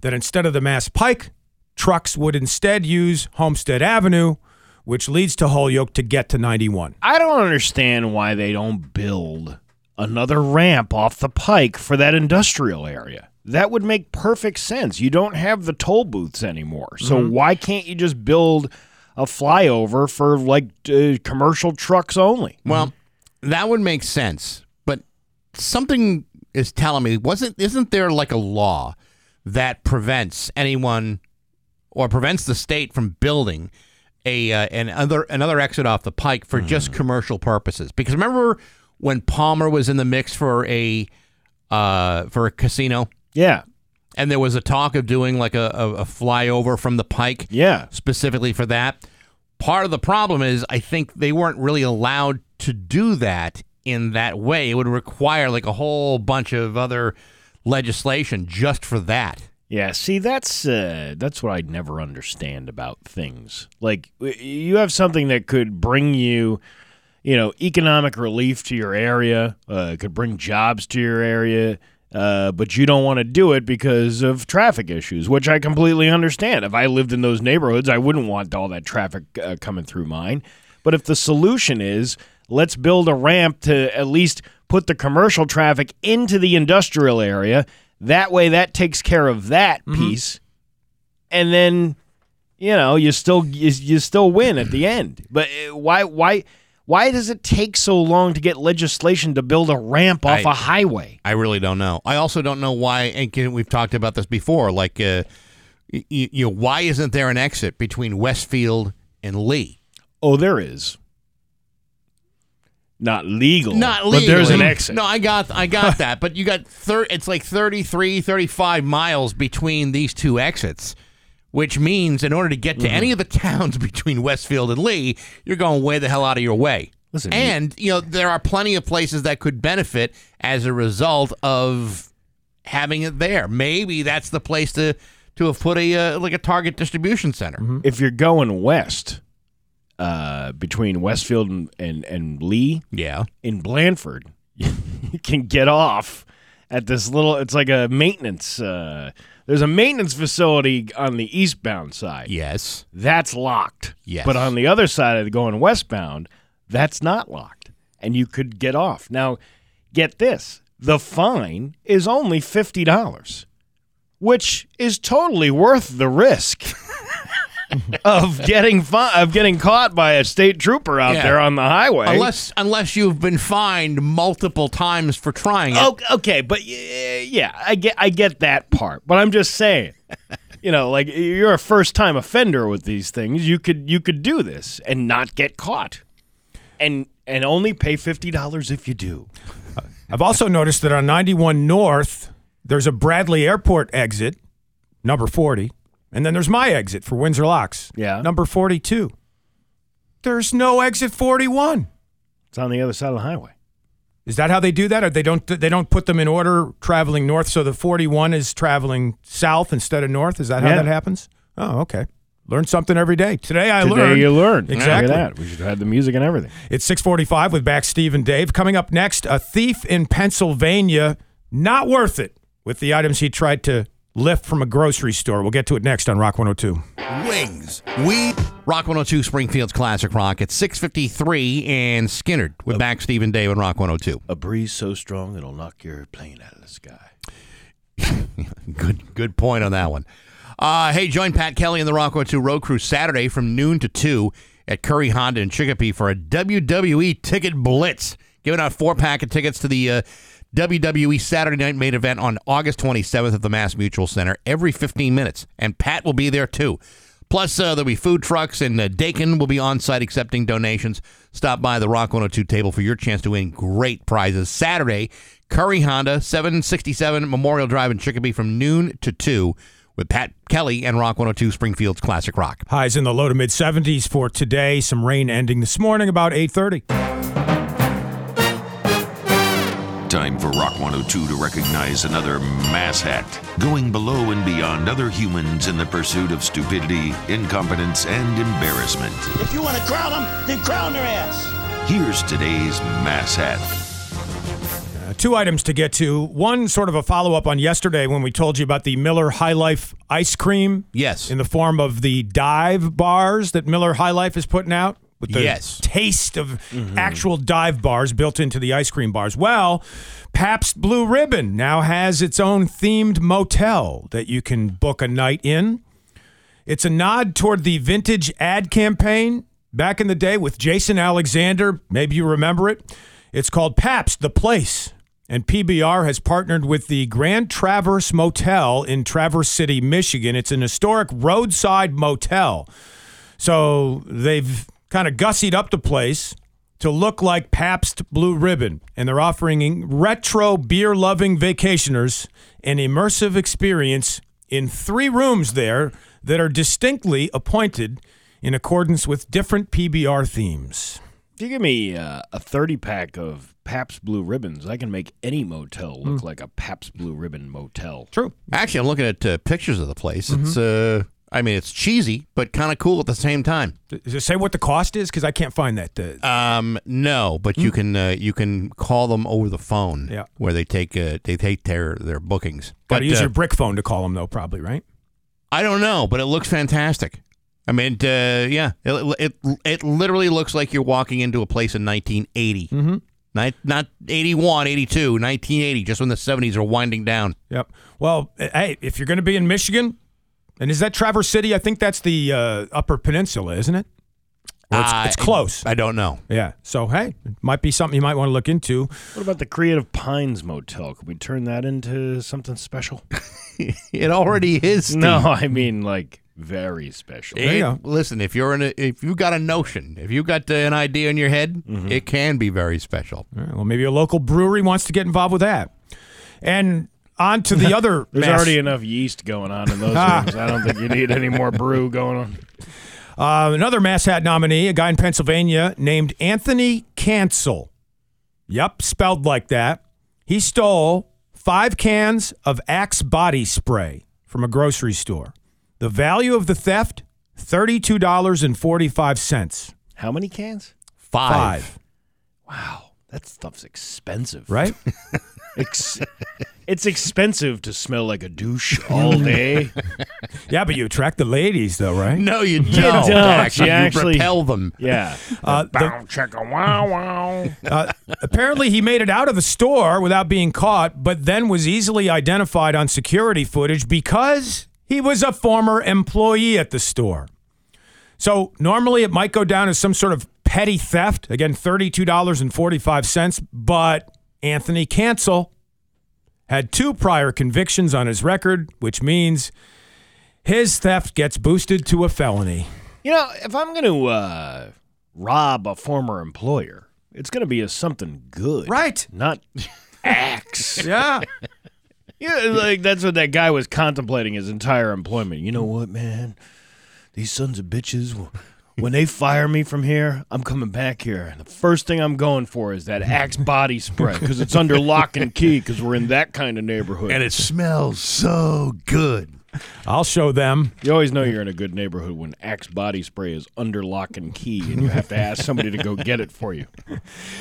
that instead of the Mass Pike, trucks would instead use Homestead Avenue, which leads to Holyoke to get to 91. I don't understand why they don't build another ramp off the pike for that industrial area. That would make perfect sense. You don't have the toll booths anymore. So mm-hmm. why can't you just build a flyover for like uh, commercial trucks only? Well, that would make sense, but something is telling me wasn't isn't there like a law that prevents anyone or prevents the state from building a uh, an other another exit off the pike for just commercial purposes? Because remember when Palmer was in the mix for a uh, for a casino, Yeah. And there was a talk of doing like a, a, a flyover from the pike Yeah. specifically for that. Part of the problem is I think they weren't really allowed to do that in that way. It would require like a whole bunch of other legislation just for that. Yeah, see that's uh, that's what I never understand about things. Like you have something that could bring you, you know, economic relief to your area, uh, could bring jobs to your area, uh, but you don't want to do it because of traffic issues, which I completely understand. If I lived in those neighborhoods, I wouldn't want all that traffic uh, coming through mine. But if the solution is let's build a ramp to at least put the commercial traffic into the industrial area, that way that takes care of that piece, and then you know you still you, you still win at the end. But uh, why why why does it take so long to get legislation to build a ramp off I- a highway? I really don't know. I also don't know why. And again, we've talked about this before. Like, uh, y- y- you know, why isn't there an exit between Westfield and Lee? Oh, there is. Not legal. Not But there's an exit. No, I got, I got (laughs) that. But you got thir- It's like 33, 35 miles between these two exits, which means in order to get to Mm-hmm. any of the towns (laughs) between Westfield and Lee, you're going way the hell out of your way. Listen, and you know there are plenty of places that could benefit as a result of having it there. Maybe that's the place to to have put a uh, like a Target distribution center. if you're going west, uh, between Westfield and, and, and Lee Yeah. in Blandford, (laughs) you can get off at this little. It's like a maintenance. Uh, there's a maintenance facility on the eastbound side. Yes. That's locked. Yes. But on the other side of the going westbound, that's not locked, and you could get off. Now, get this: the fine is only fifty dollars, which is totally worth the risk. (laughs) (laughs) of getting fi- of getting caught by a state trooper out Yeah. there on the highway. Unless unless you've been fined multiple times for trying it. Oh, okay, but y- yeah, I get I get that part, but I'm just saying, (laughs) you know, like you're a first time offender with these things. You could you could do this and not get caught, and and only pay fifty dollars if you do. (laughs) I've also noticed that on 91 North, there's a Bradley Airport exit, number 40, and then there's my exit for Windsor Locks, Yeah. number 42. There's no exit 41. It's on the other side of the highway. Is that how they do that? Or they don't they don't put them in order traveling north so the 41 is traveling south instead of north? Is that how Yeah. that happens? Oh, okay. Learn something every day. Today I Today learned. Today you learn Exactly. At that. We should have the music and everything. It's 645 with Bax Steve and Dave. Coming up next, a thief in Pennsylvania. Not worth it with the items he tried to lift from a grocery store. We'll get to it next on Rock 102. Wings. We Rock 102 Springfield's Classic Rock at 653 and Skynyrd with Bax Stephen Day on Rock 102. A breeze so strong it'll knock your plane out of the sky. (laughs) Good good point on that one. Uh, hey, join Pat Kelly and the Rock 102 Road Crew Saturday from noon to 2 at Curry Honda in Chicopee for a WWE ticket blitz. Giving out four pack of tickets to the uh, WWE Saturday Night Main Event on August 27th at the Mass Mutual Center every 15 minutes. And Pat will be there too. Plus, uh, there'll be food trucks, and uh, Dakin will be on site accepting donations. Stop by the Rock 102 table for your chance to win great prizes. Saturday, Curry Honda, 767 Memorial Drive in Chicopee from noon to 2 with Pat Kelly and Rock 102 Springfield's Classic Rock. Highs in the low to mid 70s for today. Some rain ending this morning about 8:30. Time for Rock 102 to recognize another mass hat, going below and beyond other humans in the pursuit of stupidity, incompetence, and embarrassment. If you want to crown them, then crown their ass. Here's today's mass hat. Uh, two items to get to. One sort of a follow up on yesterday when we told you about the Miller High Life ice cream. Yes. In the form of the dive bars that Miller High Life is putting out. With the Yes. taste of mm-hmm. actual dive bars built into the ice cream bars. Well, Pabst Blue Ribbon now has its own themed motel that you can book a night in. It's a nod toward the vintage ad campaign back in the day with Jason Alexander. Maybe you remember it. It's called Pabst the Place. And PBR has partnered with the Grand Traverse Motel in Traverse City, Michigan. It's an historic roadside motel. So they've kind of gussied up the place to look like Pabst Blue Ribbon. And they're offering retro beer loving vacationers an immersive experience in three rooms there that are distinctly appointed in accordance with different PBR themes. If you give me uh, a 30 pack of Pabst Blue Ribbons, I can make any motel look like a Pabst Blue Ribbon motel. True. Actually, I'm looking at uh, pictures of the place. It's, uh, I mean, it's cheesy, but kind of cool at the same time. Does it say what the cost is? Because I can't find that. Uh, Um, no, but you can uh, you can call them over the phone. Yeah. where they take uh, they take their their bookings. Got to use uh, your brick phone to call them, though, probably, right? I don't know, but it looks fantastic. I mean, uh, yeah, it, it it literally looks like you're walking into a place in 1980. Mm-hmm. Not, not 81, 82, 1980, just when the 70s are winding down. Yep. Well, eh, hey, if you're going to be in Michigan, and is that Traverse City? I think that's the uh, Upper Peninsula, isn't it? Or it's, Uh, it's close. I don't know. yeah. So hey, it might be something you might want to look into. What about the Creative Pines Motel? Could we turn that into something special? (laughs) It already is. Steve. no, I mean like very special. There you It- go. listen, if you're in a, if you got a notion, if you got uh, an idea in your head, Mm-hmm. it can be very special. All right, well, maybe a local brewery wants to get involved with that. And on to the other. (laughs) There's mass- already enough yeast going on in those (laughs) rooms. I don't think you need any more brew going on. Uh, another Mass Hat nominee, a guy in Pennsylvania named Anthony Cancel. Yep, spelled like that. He stole five cans of Axe body spray from a grocery store. The value of the theft, $32.45. How many cans? Five. Five, Wow, that stuff's expensive. right? (laughs) Ex- it's expensive to smell like a douche (laughs) all day. (laughs) yeah, but you attract the ladies, though, right? No, you (laughs) don't. don't. Actually, You you actually- repel them. Yeah. Uh, the- Bow, checka, wow, wow. Uh, apparently, he made it out of the store without being caught, but then was easily identified on security footage because he was a former employee at the store. So normally it might go down as some sort of petty theft. Again, $32.45. But Anthony Cancel had two prior convictions on his record, which means his theft gets boosted to a felony. You know, if I'm going to uh, rob a former employer, it's going to be a something good. Right. Not (laughs) axe. Yeah. (laughs) yeah, like that's what that guy was contemplating his entire employment. You know what, man? These sons of bitches, when they fire me from here, I'm coming Bax here. And the first thing I'm going for is that axe (laughs) body spray because it's under lock and key because we're in that kind of neighborhood. And it smells so good. I'll show them. You always know you're in a good neighborhood when Axe body spray is under lock and key, and you have to ask somebody to go get it for you. (laughs)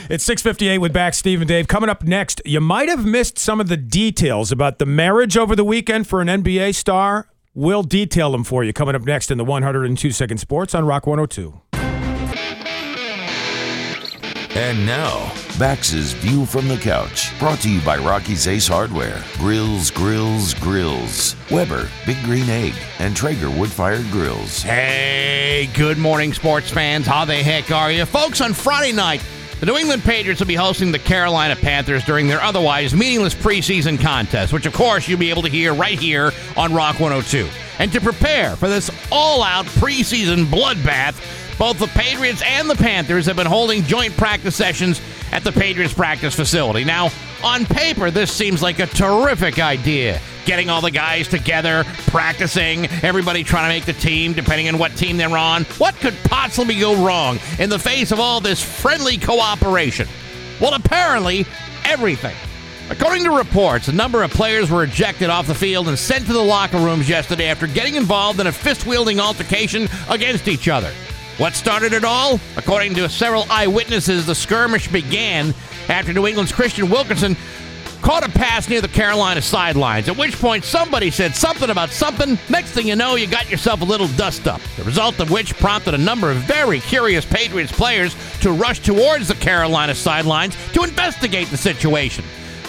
It's 658 with back Steve and Dave. Coming up next, you might have missed some of the details about the marriage over the weekend for an NBA star. We'll detail them for you coming up next in the 102 Second Sports on Rock 102. And now, Bax's View from the Couch, brought to you by Rocky's Ace Hardware, Grills, Grills, Grills, Weber, Big Green Egg, and Traeger Wood Fired Grills. Hey, good morning, sports fans. How the heck are you? Folks, on Friday night, the New England Patriots will be hosting the Carolina Panthers during their otherwise meaningless preseason contest, which, of course, you'll be able to hear right here on Rock 102. And to prepare for this all out preseason bloodbath, both the Patriots and the Panthers have been holding joint practice sessions at the Patriots practice facility. Now, on paper, this seems like a terrific idea. Getting all the guys together, practicing, everybody trying to make the team, depending on what team they're on. What could possibly go wrong in the face of all this friendly cooperation? Well, apparently, everything. According to reports, a number of players were ejected off the field and sent to the locker rooms yesterday after getting involved in a fist wielding altercation against each other. What started it all? According to several eyewitnesses, the skirmish began after New England's Christian Wilkinson caught a pass near the Carolina sidelines, at which point somebody said something about something. Next thing you know, you got yourself a little dust up, the result of which prompted a number of very curious Patriots players to rush towards the Carolina sidelines to investigate the situation.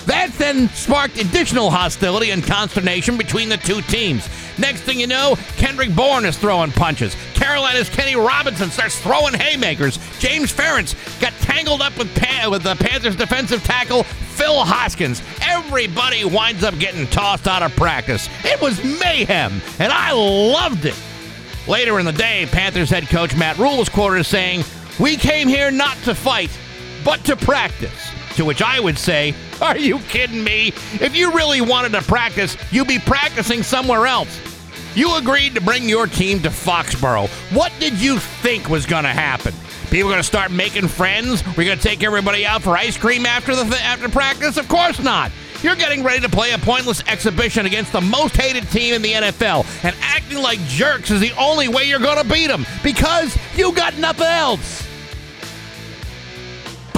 That then sparked additional hostility and consternation between the two teams. Next thing you know, Kendrick Bourne is throwing punches. Carolina's Kenny Robinson starts throwing haymakers. James Ferentz got tangled up with, with the Panthers defensive tackle Phil Hoskins. Everybody winds up getting tossed out of practice. It was mayhem, and I loved it. Later in the day, Panthers head coach Matt Rhule was quoted as saying, We came here not to fight, but to practice. To which I would say, (laughs) Are you kidding me? If you really wanted to practice, you'd be practicing somewhere else. You agreed to bring your team to Foxborough. What did you think was going to happen? People going to start making friends? We're going to take everybody out for ice cream after the th- after practice? Of course not. You're getting ready to play a pointless exhibition against the most hated team in the NFL, and acting like jerks is the only way you're going to beat them because you got nothing else.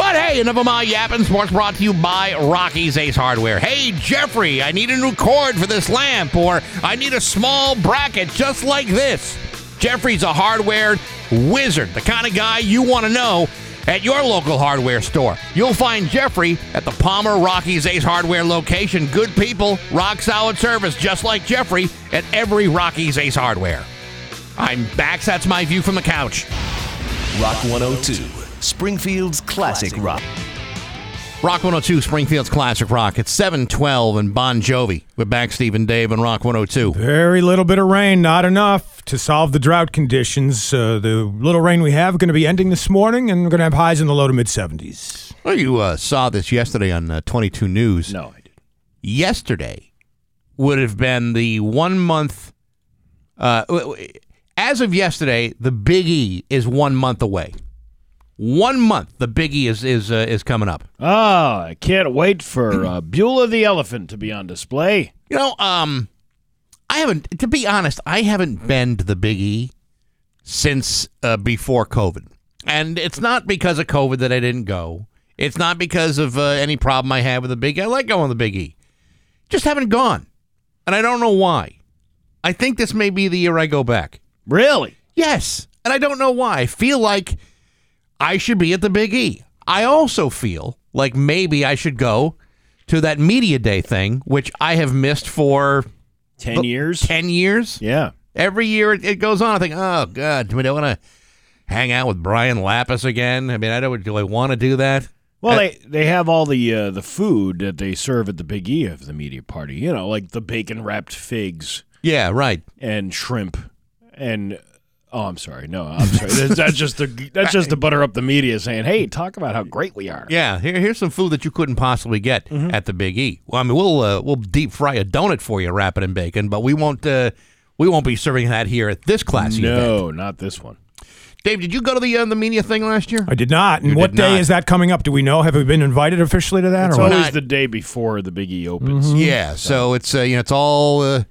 But hey, enough of my yapping. Sports brought to you by Rocky's Ace Hardware. Hey, Jeffrey, I need a new cord for this lamp, or I need a small bracket just like this. Jeffrey's a hardware wizard, the kind of guy you want to know at your local hardware store. You'll find Jeffrey at the Palmer Rocky's Ace Hardware location. Good people, rock solid service, just like Jeffrey at every Rocky's Ace Hardware. I'm back. That's my view from the couch. Rock 102, Springfield's classic rock. Rock 102, Springfield's Classic Rock. It's 712 and Bon Jovi. We're back, Steve and Dave, and Rock 102. Very little bit of rain, not enough to solve the drought conditions. Uh, the little rain we have going to be ending this morning, and we're going to have highs in the low to mid 70s. Well, you uh, saw this yesterday on uh, 22 News. No, I did. Yesterday would have been the one month. Uh, w- w- as of yesterday, the Big E is one month away. One month, the Big E is is uh, is coming up. Oh, I can't wait for uh, Beulah the elephant to be on display. You know, um, I haven't. To be honest, I haven't been to the Big E since uh, before COVID, and it's not because of COVID that I didn't go. It's not because of uh, any problem I had with the Big E. I like going to the Big E, just haven't gone, and I don't know why. I think this may be the year I go back. Really? Yes, and I don't know why. I feel like I should be at the Big E. I also feel like maybe I should go to that media day thing, which I have missed for Ten years? 10 years. Yeah. Every year it, it goes on. I think, oh, God, do I want to hang out with Brian Lapis again? I mean, I don't, do I want to do that? Well, Uh, they they have all the uh, the food that they serve at the Big E of the media party. You know, like the bacon wrapped figs Yeah, right. and shrimp and oh, I'm sorry. No, I'm sorry. that's, that's just the that's just to butter up the media, saying, "Hey, talk about how great we are." Yeah, here, here's some food that you couldn't possibly get Mm-hmm. at the Big E. Well, I mean, we'll uh, we'll deep fry a donut for you, wrap it in bacon, but we won't uh, we won't be serving that here at this classy event. No, not this one. Dave, did you go to the uh, the media thing last year? I did not. And You what day not. is that coming up? Do we know? Have we been invited officially to that? It's or always not- the day before the Big E opens. Yeah, so it's uh, you know it's all uh, it's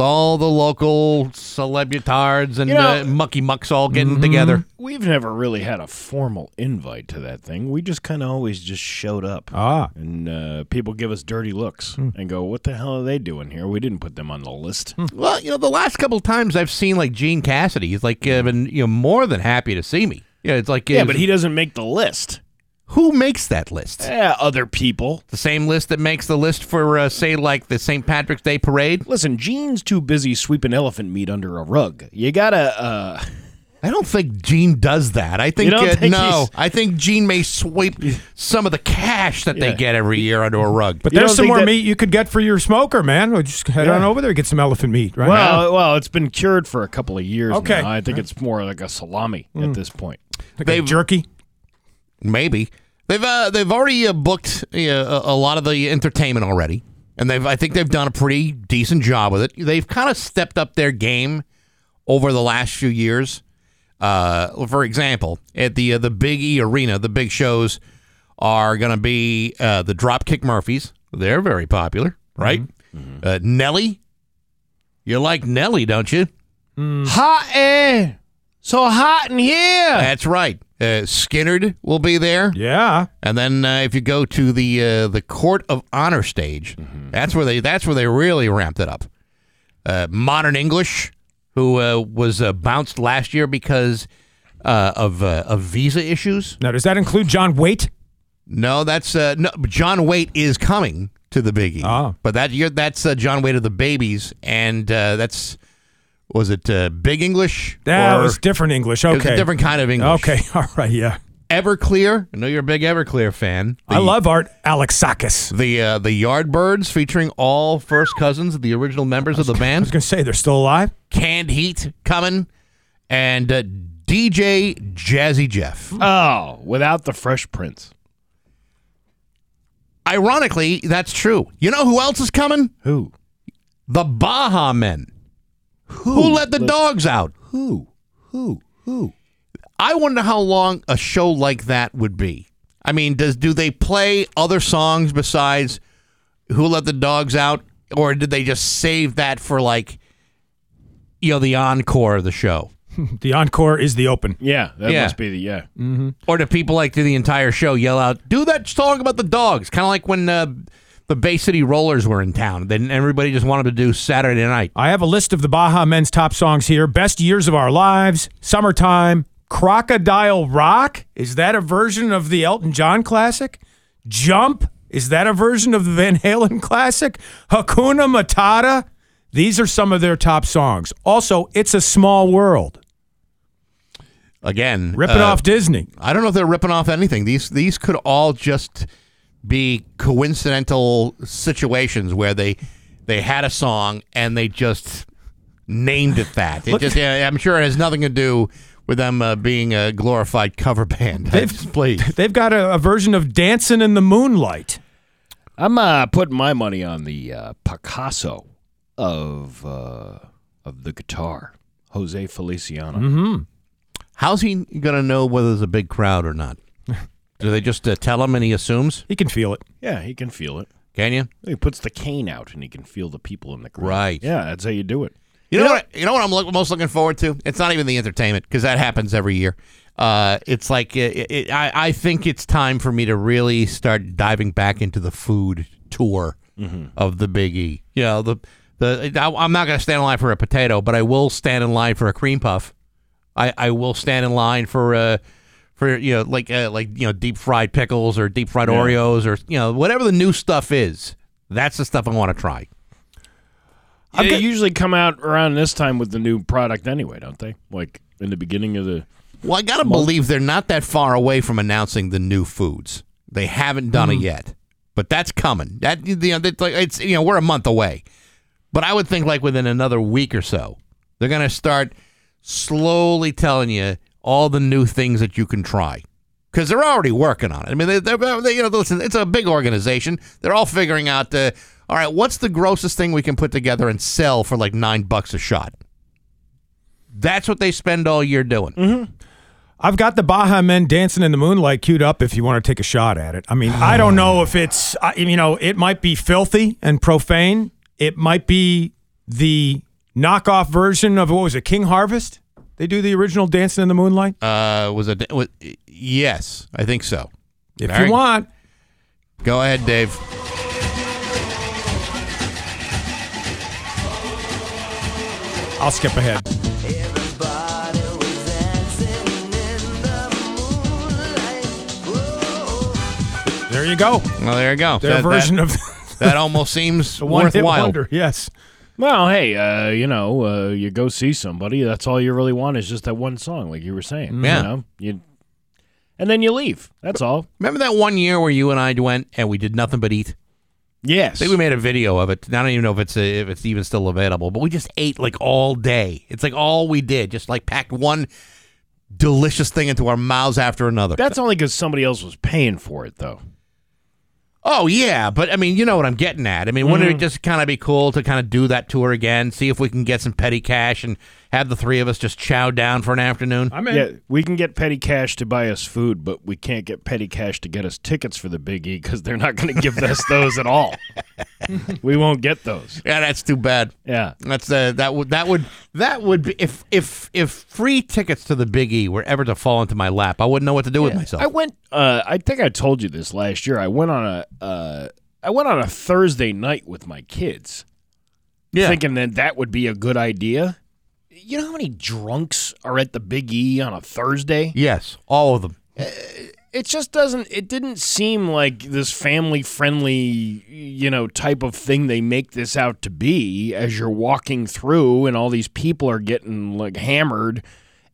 all the local celebritards and You know- uh, mucky mucks all getting Mm-hmm. together. We've never really had a formal invite to that thing. We just kind of always just showed up. Ah. And uh, people give us dirty looks and go, "What the hell are they doing here? We didn't put them on the list." Well, you know, the last couple of times I've seen like Gene Cassidy, he's like uh, been you know more than happy to see me. Yeah, it's like Yeah, but he doesn't make the list. Who makes that list? Yeah, other people. The same list that makes the list for uh, say like the St. Patrick's Day parade. Listen, Gene's too busy sweeping elephant meat under a rug. You gotta. uh I don't think Gene does that. I think, uh, think no. he's- I think Gene may sweep some of the cash that they get every year under a rug. But You there's some more that- meat you could get for your smoker, man. We'll just head on over there and get some elephant meat right Well, now. well, it's been cured for a couple of years. Okay. now. I think it's more like a salami at this point. Like they've- a jerky. Maybe they've uh, they've already uh, booked uh, a, lot of the entertainment already, and they've I think they've done a pretty decent job with it. They've kind of stepped up their game over the last few years. Uh, for example, at the uh, the Big E Arena, the big shows are going to be uh, the Dropkick Murphys. They're very popular, right? Uh, Nelly, you like Nelly, don't you? Hot air, so hot in here. That's right. Uh, Skynyrd will be there. Yeah. And then uh, if you go to the uh, the Court of Honor stage, that's where they that's where they really ramped it up. Uh, Modern English, who uh, was uh, bounced last year because uh, of uh, of visa issues. Now, does that include John Waite? No, that's uh, no. John Waite is coming to the Biggie, Oh. but that year that's uh, John Waite of the Babies, and uh, that's was it uh, Big English? That or- was different English. it was a different kind of English. Okay. (laughs) All right. Yeah. Everclear. I know you're a big Everclear fan. I love Art Alexakis. the uh, the Yardbirds featuring all first cousins of the original members of the band. I was going to say they're still alive. Canned Heat coming, and uh, DJ Jazzy Jeff. Oh, without the Fresh Prince. Ironically, that's true. You know who else is coming? Who? The Baha Men. Who, let the dogs out? Who? Who? Who? I wonder how long a show like that would be. I mean, does do they play other songs besides "Who Let the Dogs Out," or did they just save that for like, you know, the encore of the show? (laughs) The encore is the open. Yeah, that Yeah. must be the yeah. Or do people like do the entire show yell out, "Do that song about the dogs"? Kind of like when uh, the Bay City Rollers were in town. Then everybody just wanted to do Saturday night. I have a list of the Baha Men's top songs here. Best Years of Our Lives, Summertime, Crocodile Rock. Is that a version of the Elton John classic? Jump. Is that a version of the Van Halen classic? Hakuna Matata. These are some of their top songs. Also, It's a Small World. Again, Ripping uh, off Disney. I don't know if they're ripping off anything. These these could all just be coincidental situations where they they had a song and they just named it that. It just yeah, I'm sure it has nothing to do with them uh, being a glorified cover band. (laughs) They've- Please. They've got a, a version of Dancing in the Moonlight. I'm uh, putting my money on the uh, Picasso of uh, of the guitar, Jose Feliciano. Mm-hmm. How's he going to know whether there's a big crowd or not? (laughs) Do they just uh, tell him and he assumes? He can feel it. Yeah, he can feel it. Can you? He puts the cane out and he can feel the people in the crowd. Right. Yeah, that's how you do it. You know what? You know what I'm look, most looking forward to? It's not even the entertainment because that happens every year. Uh, it's like it, it, I, I think it's time for me to really start diving back into the food tour of the Big E. You know the the I, I'm not going to stand in line for a potato, but I will stand in line for a cream puff. I, I will stand in line for uh for you know like uh, like you know deep fried pickles or deep fried Oreos or you know whatever the new stuff is. That's the stuff I want to try. They usually come out around this time with the new product anyway, don't they? Like in the beginning of the. Well, I gotta believe they're not that far away from announcing the new foods. They haven't done it yet, but that's coming. That you know, that's like it's you know we're a month away, but I would think like within another week or so, they're gonna start slowly telling you all the new things that you can try because they're already working on it. I mean, they, they're, they, you know, listen, it's a big organization. They're all figuring out, uh, all right, what's the grossest thing we can put together and sell for like nine bucks a shot. That's what they spend all year doing. I've got the Baha Men dancing in the moonlight queued up if you want to take a shot at it. I mean, I don't know if it's, I- you know, it might be filthy and profane. It might be the knockoff version of what was it, King Harvest? They do the original Dancing in the Moonlight. Uh, was it? Was, yes, I think so. if Very- you want, Go ahead, Dave. I'll skip ahead. There you go. Well, there you go. Their That- version that, of (laughs) that almost seems the (laughs) one hit worthwhile. wonder. Yes. Well, hey, uh, you know, uh, you go see somebody. That's all you really want is just that one song, like you were saying. Yeah. You know, you, and then you leave. That's all. Remember that one year where you and I went and we did nothing but eat? Yes. I think we made a video of it. I don't even know if it's uh if it's even still available, but we just ate like all day. It's like all we did, just like packed one delicious thing into our mouths after another. That's only because somebody else was paying for it, though. Oh yeah, but I mean, you know what I'm getting at. I mean, wouldn't Mm-hmm. it just kind of be cool to kind of do that tour again? See if we can get some petty cash and have the three of us just chow down for an afternoon. I'm in. Yeah, we can get petty cash to buy us food, but we can't get petty cash to get us tickets for the Big E because they're not going to give us those at all. (laughs) we won't get those. Yeah, that's too bad. Yeah. That's uh, that would that would that would be if if if free tickets to the Big E were ever to fall into my lap, I wouldn't know what to do with myself. I went. Uh, I think I told you this last year. I went on a. Uh, I went on a Thursday night with my kids, yeah, thinking that that would be a good idea. You know how many drunks are at the Big E on a Thursday? yes, all of them. Uh, it just doesn't it didn't seem like this family friendly you know type of thing they make this out to be as you're walking through and all these people are getting like hammered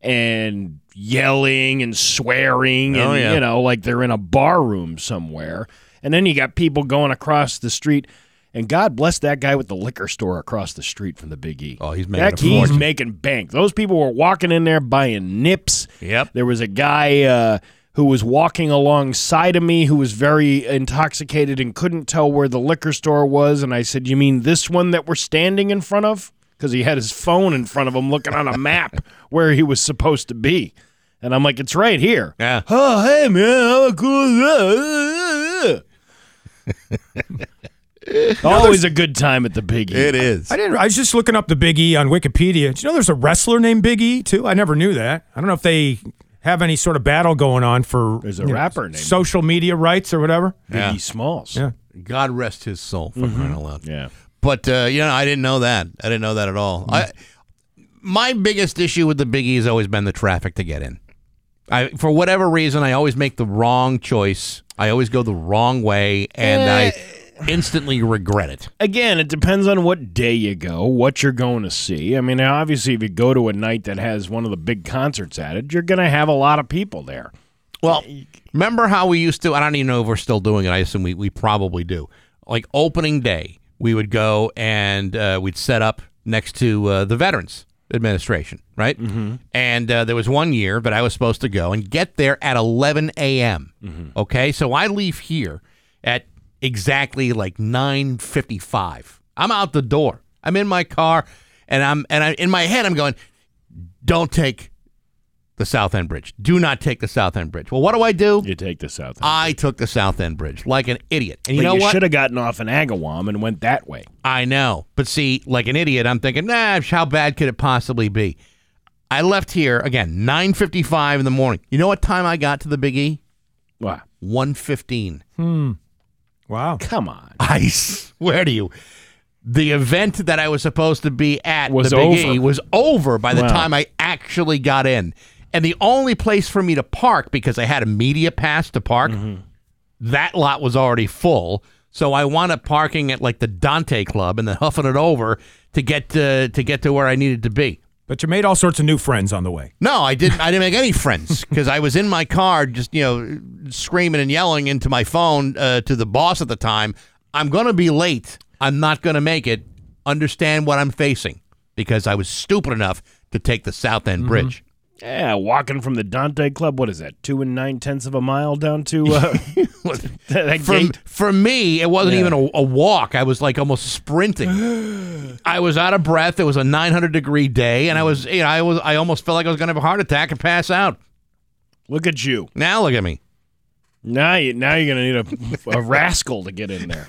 and yelling and swearing oh, and Oh, yeah. you know like they're in a bar room somewhere and then you got people going across the street and God bless that guy with the liquor store across the street from the Big E. Oh, he's making that he's fortune. making bank. Those people were walking in there buying nips. Yep. There was a guy uh, who was walking alongside of me who was very intoxicated and couldn't tell where the liquor store was. And I said, You mean this one that we're standing in front of? Because he had his phone in front of him looking on a (laughs) map where he was supposed to be. And I'm like, It's right here. Yeah. Oh, hey, man. How cool is that? (laughs) (laughs) Always a good time at the Big E. It is. I didn't. I was just looking up the Big E on Wikipedia. Did you know there's a wrestler named Big E too? I never knew that. I don't know if they have any sort of battle going on for There's a you know, rapper named social media rights or whatever. Biggie Smalls. Yeah. God rest his soul for crying out loud. Yeah. But uh, you know, I didn't know that. I didn't know that at all. I, my biggest issue with the Biggie has always been the traffic to get in. I, for whatever reason, I always make the wrong choice. I always go the wrong way, and I instantly regret it. Again, it depends on what day you go, what you're going to see. I mean, obviously, if you go to a night that has one of the big concerts at it, you're going to have a lot of people there. Well, remember how we used to? I don't even know if we're still doing it. I assume we, we probably do. Like opening day, we would go and uh, we'd set up next to uh, the Veterans Administration, right? Mm-hmm. And uh, there was one year that I was supposed to go and get there at 11 a.m. Okay, so I leave here at exactly like 9:55. I'm out the door. I'm in my car, and I'm and I in my head I'm going, don't take the South End Bridge. Do not take the South End Bridge. Well, what do I do? You take the South End. I took the South End Bridge like an idiot. And you but know you what? should have gotten off in Agawam and went that way. I know. But see, like an idiot, I'm thinking, nah, how bad could it possibly be? I left here again, 9:55 in the morning. You know what time I got to the Big E? Wow. 1:15. Wow. Come on. I swear to you, the event that I was supposed to be at Was the Big over. E was over by the Wow. time I actually got in. And the only place for me to park because I had a media pass to park, Mm-hmm. that lot was already full. So I wound up parking at like the Dante Club and then huffing it over to get to, to get to where I needed to be. But you made all sorts of new friends on the way. No, I didn't. I didn't make any friends because I was in my car, just you know, screaming and yelling into my phone uh, to the boss at the time. I'm going to be late. I'm not going to make it. Understand what I'm facing because I was stupid enough to take the South End Bridge. Yeah, walking from the Dante Club. What is that? Two and nine tenths of a mile down to uh, (laughs) that For, gate. for me, it wasn't Yeah. even a, a walk. I was like almost sprinting. (gasps) I was out of breath. It was a 900 degree day, and I was, you know, I was, I almost felt like I was going to have a heart attack and pass out. Look at you. Now look at me. Now you now you're gonna need a, a rascal to get in there.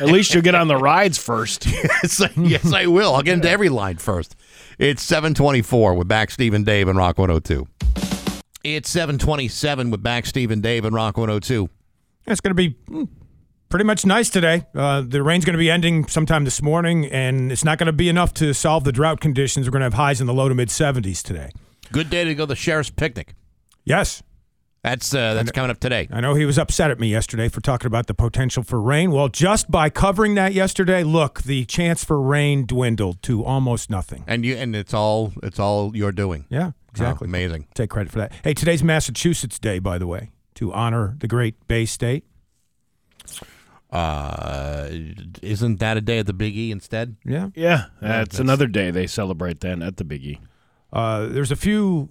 At least you'll get on the rides first. (laughs) yes, I, yes, I will. I'll get into every line first. It's 724 with Bax Steve and Dave and Rock 102. It's 727 with Bax Steve and Dave and Rock 102. It's going to be mm, pretty much nice today. Uh, the rain's going to be ending sometime this morning, and it's not going to be enough to solve the drought conditions. We're going to have highs in the low to mid 70s today. Good day to go to the sheriff's picnic. Yes, That's uh, that's coming up today. I know he was upset at me yesterday for talking about the potential for rain. Well, just by covering that yesterday, look, the chance for rain dwindled to almost nothing. And you and it's all it's all you're doing. Yeah, exactly. Oh, amazing. Take credit for that. Hey, today's Massachusetts Day, by the way, to honor the great Bay State. Uh, isn't that a day at the Big E instead? Yeah. Yeah, that's another day they celebrate then at the Biggie. Uh, there's a few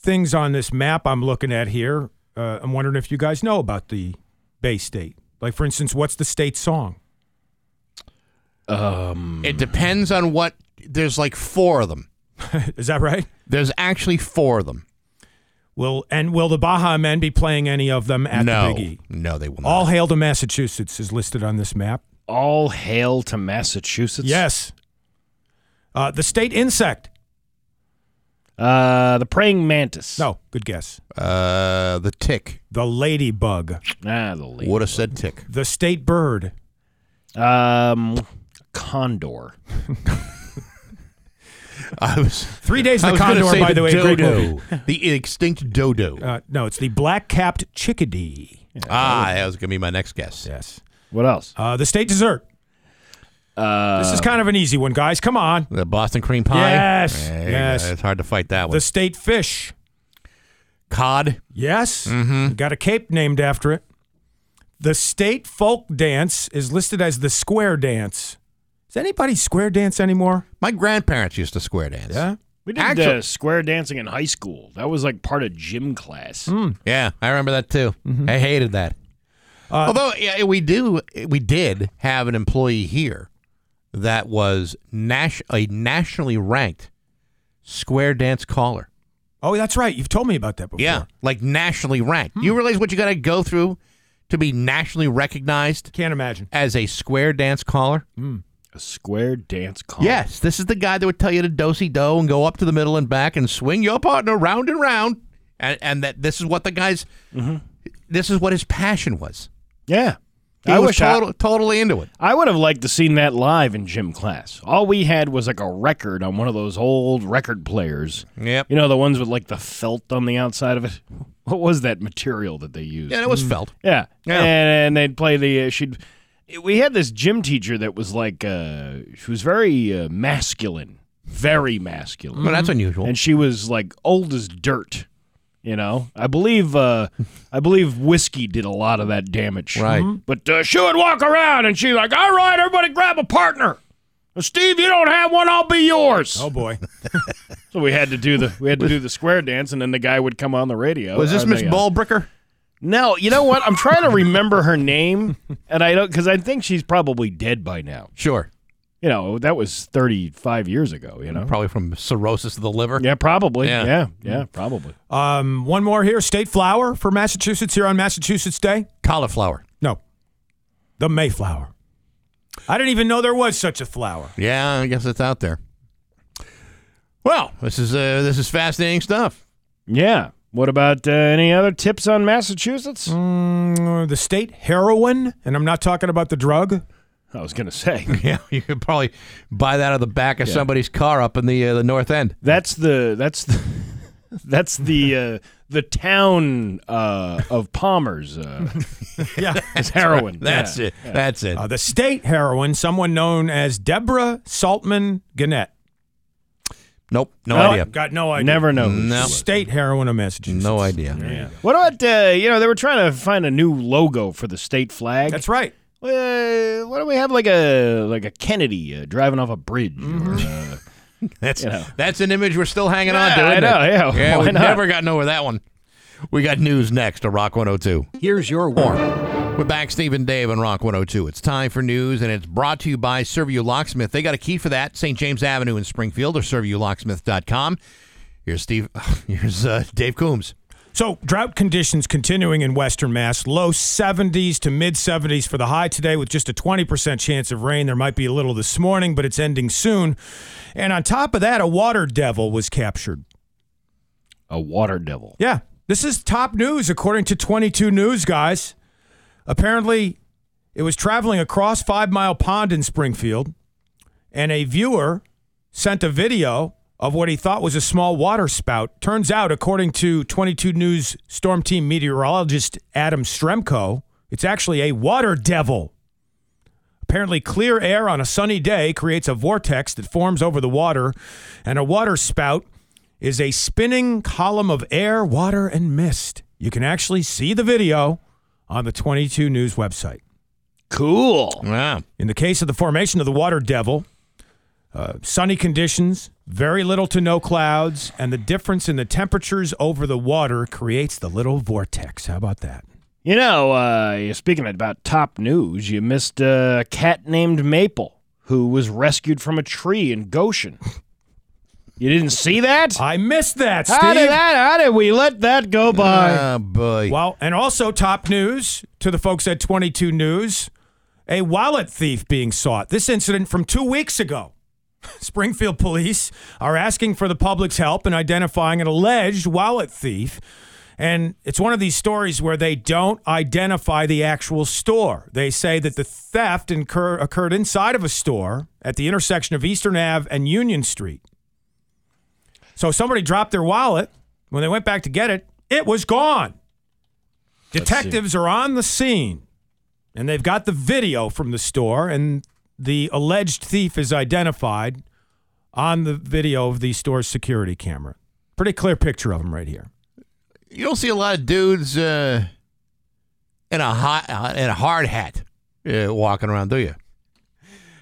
things on this map I'm looking at here. Uh, I'm wondering if you guys know about the Bay State. Like, for instance, what's the state song? Um, It depends on what. There's like four of them. (laughs) Is that right? There's actually four of them. Will and will the Baha Men be playing any of them at no, the Big E? no, they will not. All hail to Massachusetts is listed on this map. all hail to Massachusetts. Yes. Uh, the state insect. Uh, the praying mantis. No, good guess. Uh, the tick The ladybug. Ah, the lead. would have said tick. The state bird. Um, condor. I was Three days I the was gonna condor, say by the, way. Great dodo, movie. the extinct dodo. Uh, no, it's the black-capped chickadee. ah, that was gonna be my next guess. Yes. What else? Uh, the state dessert. Uh, This is kind of an easy one, guys. Come on. The Boston cream pie. Yes, There you yes. It's hard to fight that one. The state fish. Cod. Yes. Mm-hmm. Got a cape named after it. The state folk dance is listed as the square dance. Does anybody square dance anymore? My grandparents used to square dance. Yeah. we did Actu- uh, square dancing in high school. That was like part of gym class. Yeah, I remember that too. I hated that. Although yeah, we do, we did have an employee here that was nas- a nationally ranked square dance caller. Oh, that's right. You've told me about that before. Yeah, like nationally ranked. You hmm. realize what you got to go through to be nationally recognized Can't imagine. as a square dance caller? Hmm. A square dance caller. Yes, this is the guy that would tell you to dosey do and go up to the middle and back and swing your partner round and round, and and that this is what the guy's, mm-hmm. this is what his passion was. Yeah. He I was total, totally into it. I would have liked to seen that live in gym class. All we had was like a record on one of those old record players. Yep. You know the ones with like the felt on the outside of it. What was that material that they used? Yeah, it was felt. Yeah, Yeah. And, and they'd play the. Uh, she'd. We had this gym teacher that was like. Uh, she was very uh, masculine, very masculine, Well, that's unusual. and she was like old as dirt. You know, I believe. Uh, I believe whiskey did a lot of that damage. Right. But uh, she would walk around and she's like, "All right, everybody, grab a partner." Steve, you don't have one. I'll be yours. Oh boy. (laughs) So we had to do the we had to do the square dance, and then the guy would come on the radio. was this Miss the, uh, Ballbricker? no, you know what? I'm trying to remember her name, and I don't because I think she's probably dead by now. Sure. You know, that was 35 years ago. You know, Probably from cirrhosis of the liver. yeah, probably. Yeah. Yeah, yeah, probably. Um, one more here. State flower for Massachusetts here on Massachusetts Day. Cauliflower. No, the Mayflower. I didn't even know there was such a flower. Yeah, I guess it's out there. Well, this is uh, this is fascinating stuff. Yeah. What about uh, any other tips on Massachusetts? Mm, the state heroin, and I'm not talking about the drug. I was gonna say (laughs) Yeah, you could probably buy that out of the back of somebody's car up in the uh, the north end. that's the that's the, (laughs) that's the uh, the town uh, of Palmer's. Uh, (laughs) Yeah. it's heroin. That's Yeah. it. That's it. Uh, the state heroin. someone known as Deborah Sampson Gannett. nope, no Oh, idea. Got no idea. Never know. No. State heroine of Massachusetts. No idea. Yeah. What about uh, you know they were trying to find a new logo for the state flag. That's right. Uh, why don't we have like a like a Kennedy uh, driving off a bridge? Mm-hmm. Or, uh, (laughs) That's You know. that's an image we're still hanging on to. I isn't know, it? yeah, yeah. why We've not? never gotten over that one. We got news next to Rock 102. Here's your warning. We're back, Steve and Dave on Rock 102. It's time for news, and it's brought to you by Serviu Locksmith. They got a key for that, St. James Avenue in Springfield, or ServiuLocksmith.com. Here's Steve. (laughs) Here's uh, Dave Coombs. So, drought conditions continuing in Western Mass. Low 70s to mid 70s for the high today, with just a 20% chance of rain. There might be a little this morning, but it's ending soon. And on top of that, a water devil was captured. a water devil. Yeah, this is top news according to 22 News, guys. Apparently, it was traveling across Five Mile Pond in Springfield, and a viewer sent a video of what he thought was a small water spout. Turns out, according to 22 News Storm Team meteorologist Adam Strzempko, it's actually a water devil. Apparently, clear air on a sunny day creates a vortex that forms over the water, and a water spout is a spinning column of air, water, and mist. You can actually see the video on the 22 News website. Cool. Wow. In the case of the formation of the water devil, uh, sunny conditions, very little to no clouds, and the difference in the temperatures over the water creates the little vortex. How about that? You know, uh, speaking about top news, you missed a cat named Maple who was rescued from a tree in Goshen. (laughs) You didn't see that? I missed that, Steve. How did that? How did we let that go by? Oh, boy. Well, and also top news to the folks at 22 News a wallet thief being sought. This incident from two weeks ago. Springfield police are asking for the public's help in identifying an alleged wallet thief. And it's one of these stories where they don't identify the actual store. They say that the theft incur- occurred inside of a store at the intersection of Eastern Ave and Union Street. So somebody dropped their wallet. When they went back to get it, it was gone. Detectives are on the scene and they've got the video from the store, and the alleged thief is identified on the video of the store's security camera. Pretty clear picture of him right here. you don't see a lot of dudes uh, in a hot, uh, in a hard hat uh, walking around, do you?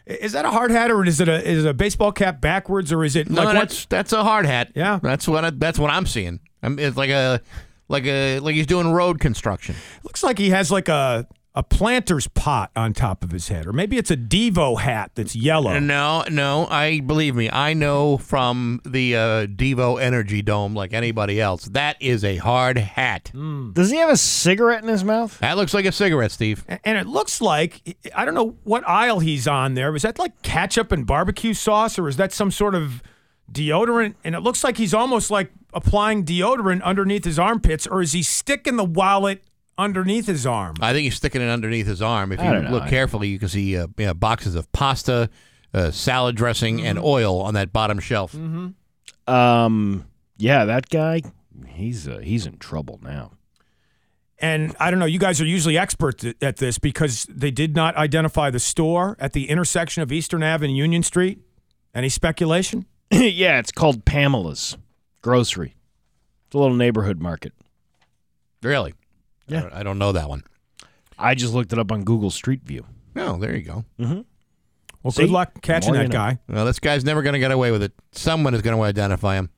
Is that a hard hat or is it a is it a baseball cap backwards or is it No, like what- that's that's a hard hat. Yeah. that's what I, that's what I'm seeing. I'm, it's like a like a like he's doing road construction. looks like he has like a a planter's pot on top of his head or maybe it's a Devo hat that's yellow. No, no, I believe me. I know from the uh, Devo Energy Dome, like anybody else, that is a hard hat. Does he have a cigarette in his mouth? That looks like a cigarette, Steve. And it looks like I don't know what aisle he's on there. Is that like ketchup and barbecue sauce, or is that some sort of deodorant? And it looks like he's almost like applying deodorant underneath his armpits, or is he sticking the wallet underneath his arm? I think he's sticking it underneath his arm. If you don't know. look carefully, you can see uh, you know, boxes of pasta, uh, salad dressing, and oil on that bottom shelf. Um, yeah, that guy, he's uh, he's in trouble now. And I don't know, you guys are usually experts at- at this because they did not identify the store at the intersection of Eastern Ave and Union Street. Any speculation? (clears throat) yeah, it's called Pamela's Grocery. It's a little neighborhood market. Really? Yeah. I don't, I don't know that one. I just looked it up on Google Street View. No, there you go. Well, See? good luck catching More that you know. guy. Well, this guy's never going to get away with it. Someone is going to identify him.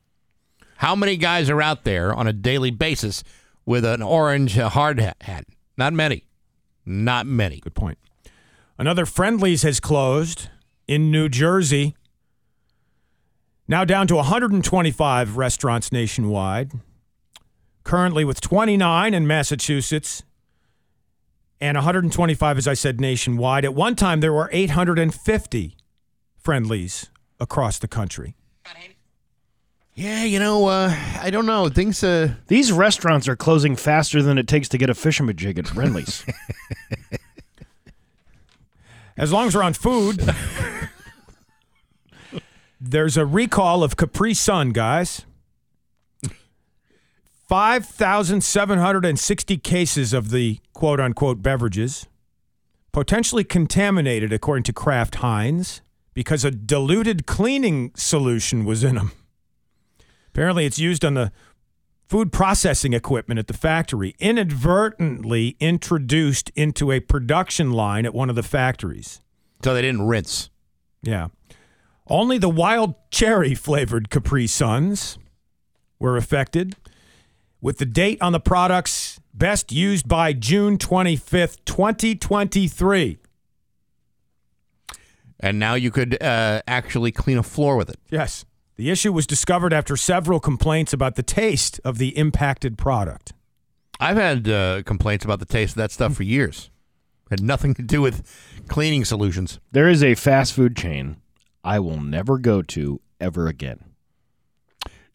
How many guys are out there on a daily basis with an orange uh, hard hat? hat? Not many. Not many. Good point. Another Friendly's has closed in New Jersey. Now down to 125 restaurants nationwide. Currently with 29 in Massachusetts and 125, as I said, nationwide. At one time, there were 850 Friendly's across the country. Yeah, you know, uh, I don't know. Things. Uh, These restaurants are closing faster than it takes to get a Fishamajig at Friendly's. (laughs) As long as we're on food, (laughs) there's a recall of Capri Sun, guys. 5,760 cases of the quote unquote beverages potentially contaminated, according to Kraft Heinz, because a diluted cleaning solution was in them. Apparently, it's used on the food processing equipment at the factory, inadvertently introduced into a production line at one of the factories. so they didn't rinse. Yeah. Only the wild cherry flavored Capri Suns were affected, with the date on the products best used by June 25th, 2023. And now you could uh, actually clean a floor with it. Yes. The issue was discovered after several complaints about the taste of the impacted product. I've had uh, complaints about the taste of that stuff for years. Had nothing to do with cleaning solutions. there is a fast food chain I will never go to ever again.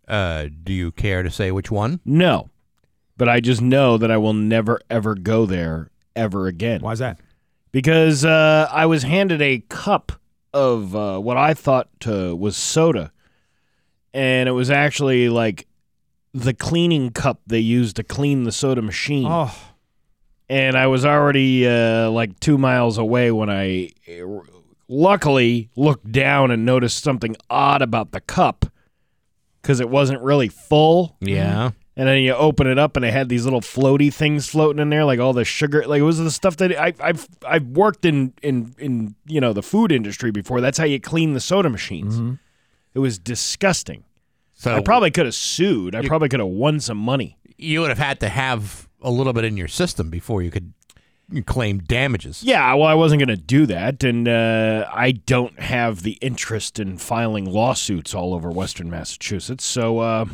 Uh, do you care to say which one? No, but I just know that I will never ever go there ever again. Why is that? Because uh, I was handed a cup of uh, what I thought uh, was soda, and it was actually like the cleaning cup they used to clean the soda machine. Oh, and I was already uh, like two miles away when I uh, luckily looked down and noticed something odd about the cup because it wasn't really full. Yeah. And then you open it up and it had these little floaty things floating in there, like all the sugar. Like it was the stuff that I, I've I've worked in in in you know the food industry before. That's how you clean the soda machines. Mm-hmm. It was disgusting. So I probably could have sued. I probably could have won some money. you would have had to have a little bit in your system before you could claim damages. Yeah, well, I wasn't going to do that, and uh, I don't have the interest in filing lawsuits all over Western Massachusetts. So uh,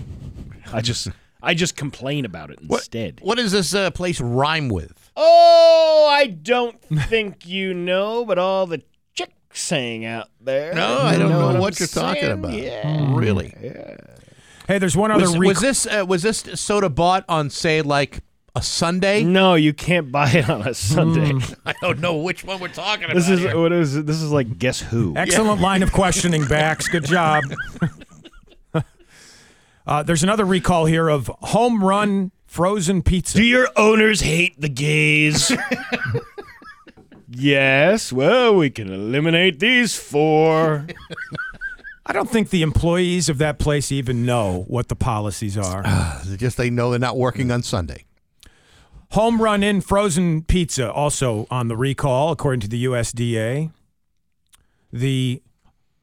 I just (laughs) I just complain about it instead. What does this uh, place rhyme with? Oh, I don't think (laughs) you know, but all the chicks hang out there. No, I don't know, I'm what you're talking saying? about. Yeah. Really? hey, there's one other Was, rec- was this uh, was this soda bought on say like a Sunday? No, you can't buy it on a Sunday. (laughs) I don't know which one we're talking about. This is here. what is this is like guess who? (laughs) Excellent line of questioning, Bax. Good job. (laughs) uh, there's another recall here of home run frozen pizza. Do your owners hate the gays? yes. Well, we can eliminate these four. I don't think the employees of that place even know what the policies are. (sighs) It's just they know they're not working on Sunday. Home run in frozen pizza also on the recall, according to the USDA. The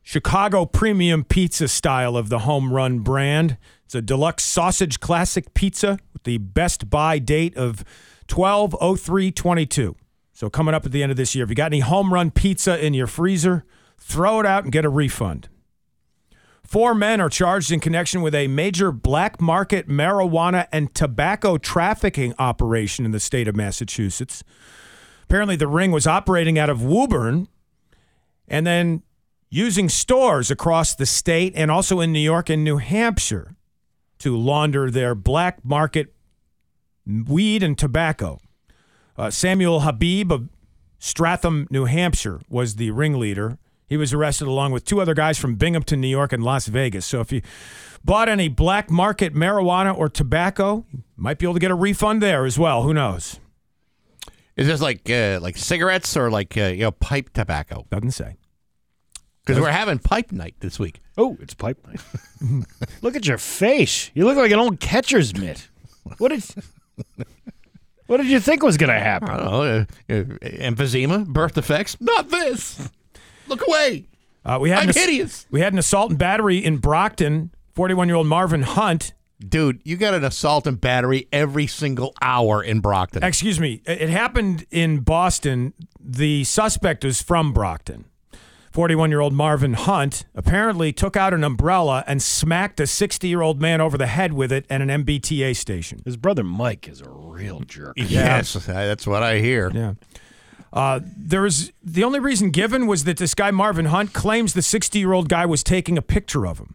Chicago premium pizza style of the home run brand. It's a deluxe sausage classic pizza with the best buy date of 120322. So coming up at the end of this year, if you got any home run pizza in your freezer, throw it out and get a refund. Four men are charged in connection with a major black market marijuana and tobacco trafficking operation in the state of Massachusetts. Apparently, the ring was operating out of Woburn and then using stores across the state and also in New York and New Hampshire to launder their black market weed and tobacco. Uh, Samuel Habib of Stratham, New Hampshire, was the ringleader. He was arrested along with two other guys from Binghamton, New York, and Las Vegas. So if you bought any black market marijuana or tobacco, you might be able to get a refund there as well. Who knows? Is this like uh, like cigarettes or like uh, you know pipe tobacco? Doesn't say. Because we're having pipe night this week. Oh, it's pipe night. (laughs) look at your face. You look like an old catcher's mitt. What did What did you think was going to happen? I don't know. Uh, uh, emphysema, birth defects. Not this. Look away. Uh, we had I'm an hideous. We had an assault and battery in Brockton. Forty-one-year-old Marvin Hunt. Dude, you got an assault and battery every single hour in Brockton. Excuse me. It it happened in Boston. The suspect is from Brockton. 41 year old Marvin Hunt apparently took out an umbrella and smacked a 60 year old man over the head with it at an MBTA station. His brother Mike is a real jerk. Yes, that's what I hear. Yeah. Uh, there's the only reason given was that this guy Marvin Hunt claims the 60 year old guy was taking a picture of him.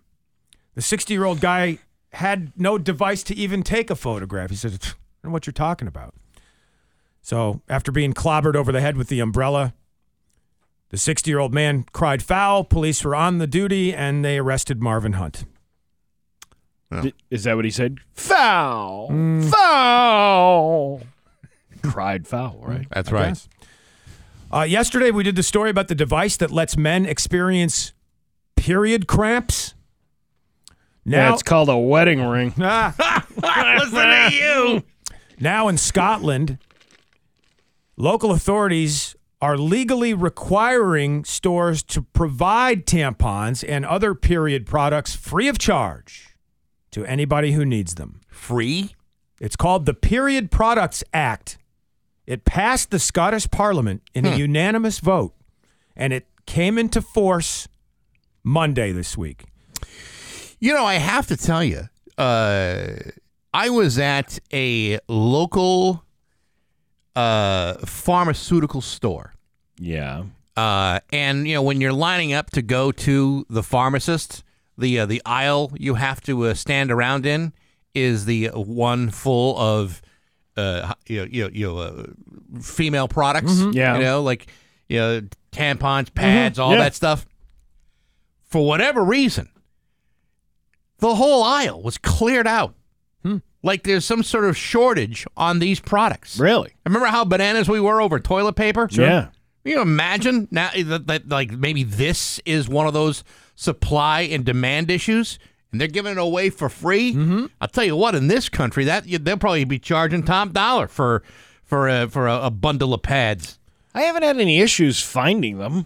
The 60 year old guy had no device to even take a photograph. He said, I don't know what you're talking about. So after being clobbered over the head with the umbrella, the 60 year old man cried foul. Police were on the duty and they arrested Marvin Hunt. D- Is that what he said? Foul. Foul. Cried foul, right? That's I right. guess. Uh, yesterday, we did the story about the device that lets men experience period cramps. Yeah, Now, it's called a wedding ring. (laughs) Ah, (laughs) Listen to you. now in Scotland, local authorities are legally requiring stores to provide tampons and other period products free of charge to anybody who needs them. Free? It's called the Period Products Act. It passed the Scottish Parliament in a unanimous vote, and it came into force Monday this week. You know, I have to tell you, uh, I was at a local uh, pharmaceutical store. Yeah. Uh, and you know when you're lining up to go to the pharmacist, the uh, the aisle you have to uh, stand around in is the one full of uh, you know, you know, you know uh, female products. Yeah. you know, like you know tampons, pads, all Yeah. that stuff. For whatever reason, the whole aisle was cleared out. Like there's some sort of shortage on these products. Really? Remember how bananas we were over toilet paper? Yeah. Can you imagine now that, that like maybe this is one of those supply and demand issues, and they're giving it away for free? Mm-hmm. I'll tell you what, in this country, that they'll probably be charging top dollar for for a, for a, a bundle of pads. I haven't had any issues finding them.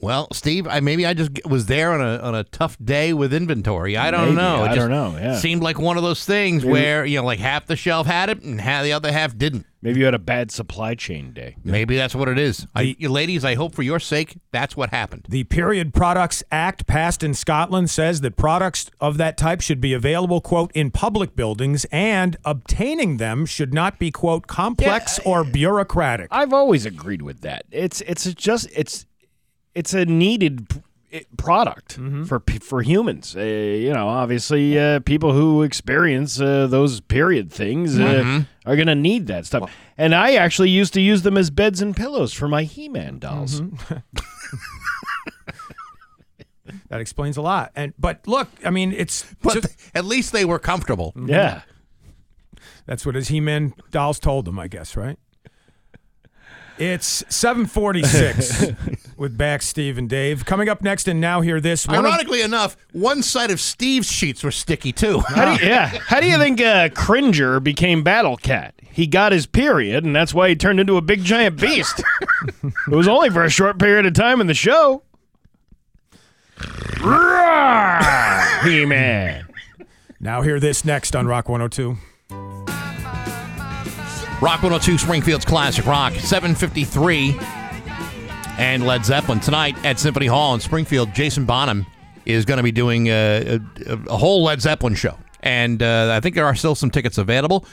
Well, Steve, I maybe I just was there on a on a tough day with inventory. I don't Maybe. know. It I don't know, yeah. seemed like one of those things where you know, like half the shelf had it and half the other half didn't. Maybe you had a bad supply chain day. Maybe that's what it is. I, ladies, I hope for your sake that's what happened. The Period Products Act passed in Scotland says that products of that type should be available, quote, in public buildings, and obtaining them should not be, quote, complex or bureaucratic. I've always agreed with that. It's it's just it's it's a needed p- it- product for p- for humans. Uh, you know, obviously, uh, people who experience uh, those period things uh, are going to need that stuff. And I actually used to use them as beds and pillows for my He-Man dolls. (laughs) That explains a lot. And but look, I mean, it's But just- at least they were comfortable. Yeah. That's what his He-Man dolls told them, I guess, right? It's 746 (laughs) with Bax Steve and Dave. Coming up next and now hear this. One of- Ironically enough, one side of Steve's sheets were sticky too. How do you, (laughs) yeah. How do you think uh, Cringer became Battle Cat? He got his period, and that's why he turned into a big giant beast. it was only for a short period of time in the show. He Man. now hear this next on Rock 102. Rock 102 Springfield's Classic Rock, 753. And Led Zeppelin tonight at Symphony Hall in Springfield. Jason Bonham is going to be doing a, a, a whole Led Zeppelin show. And uh, I think there are still some tickets available.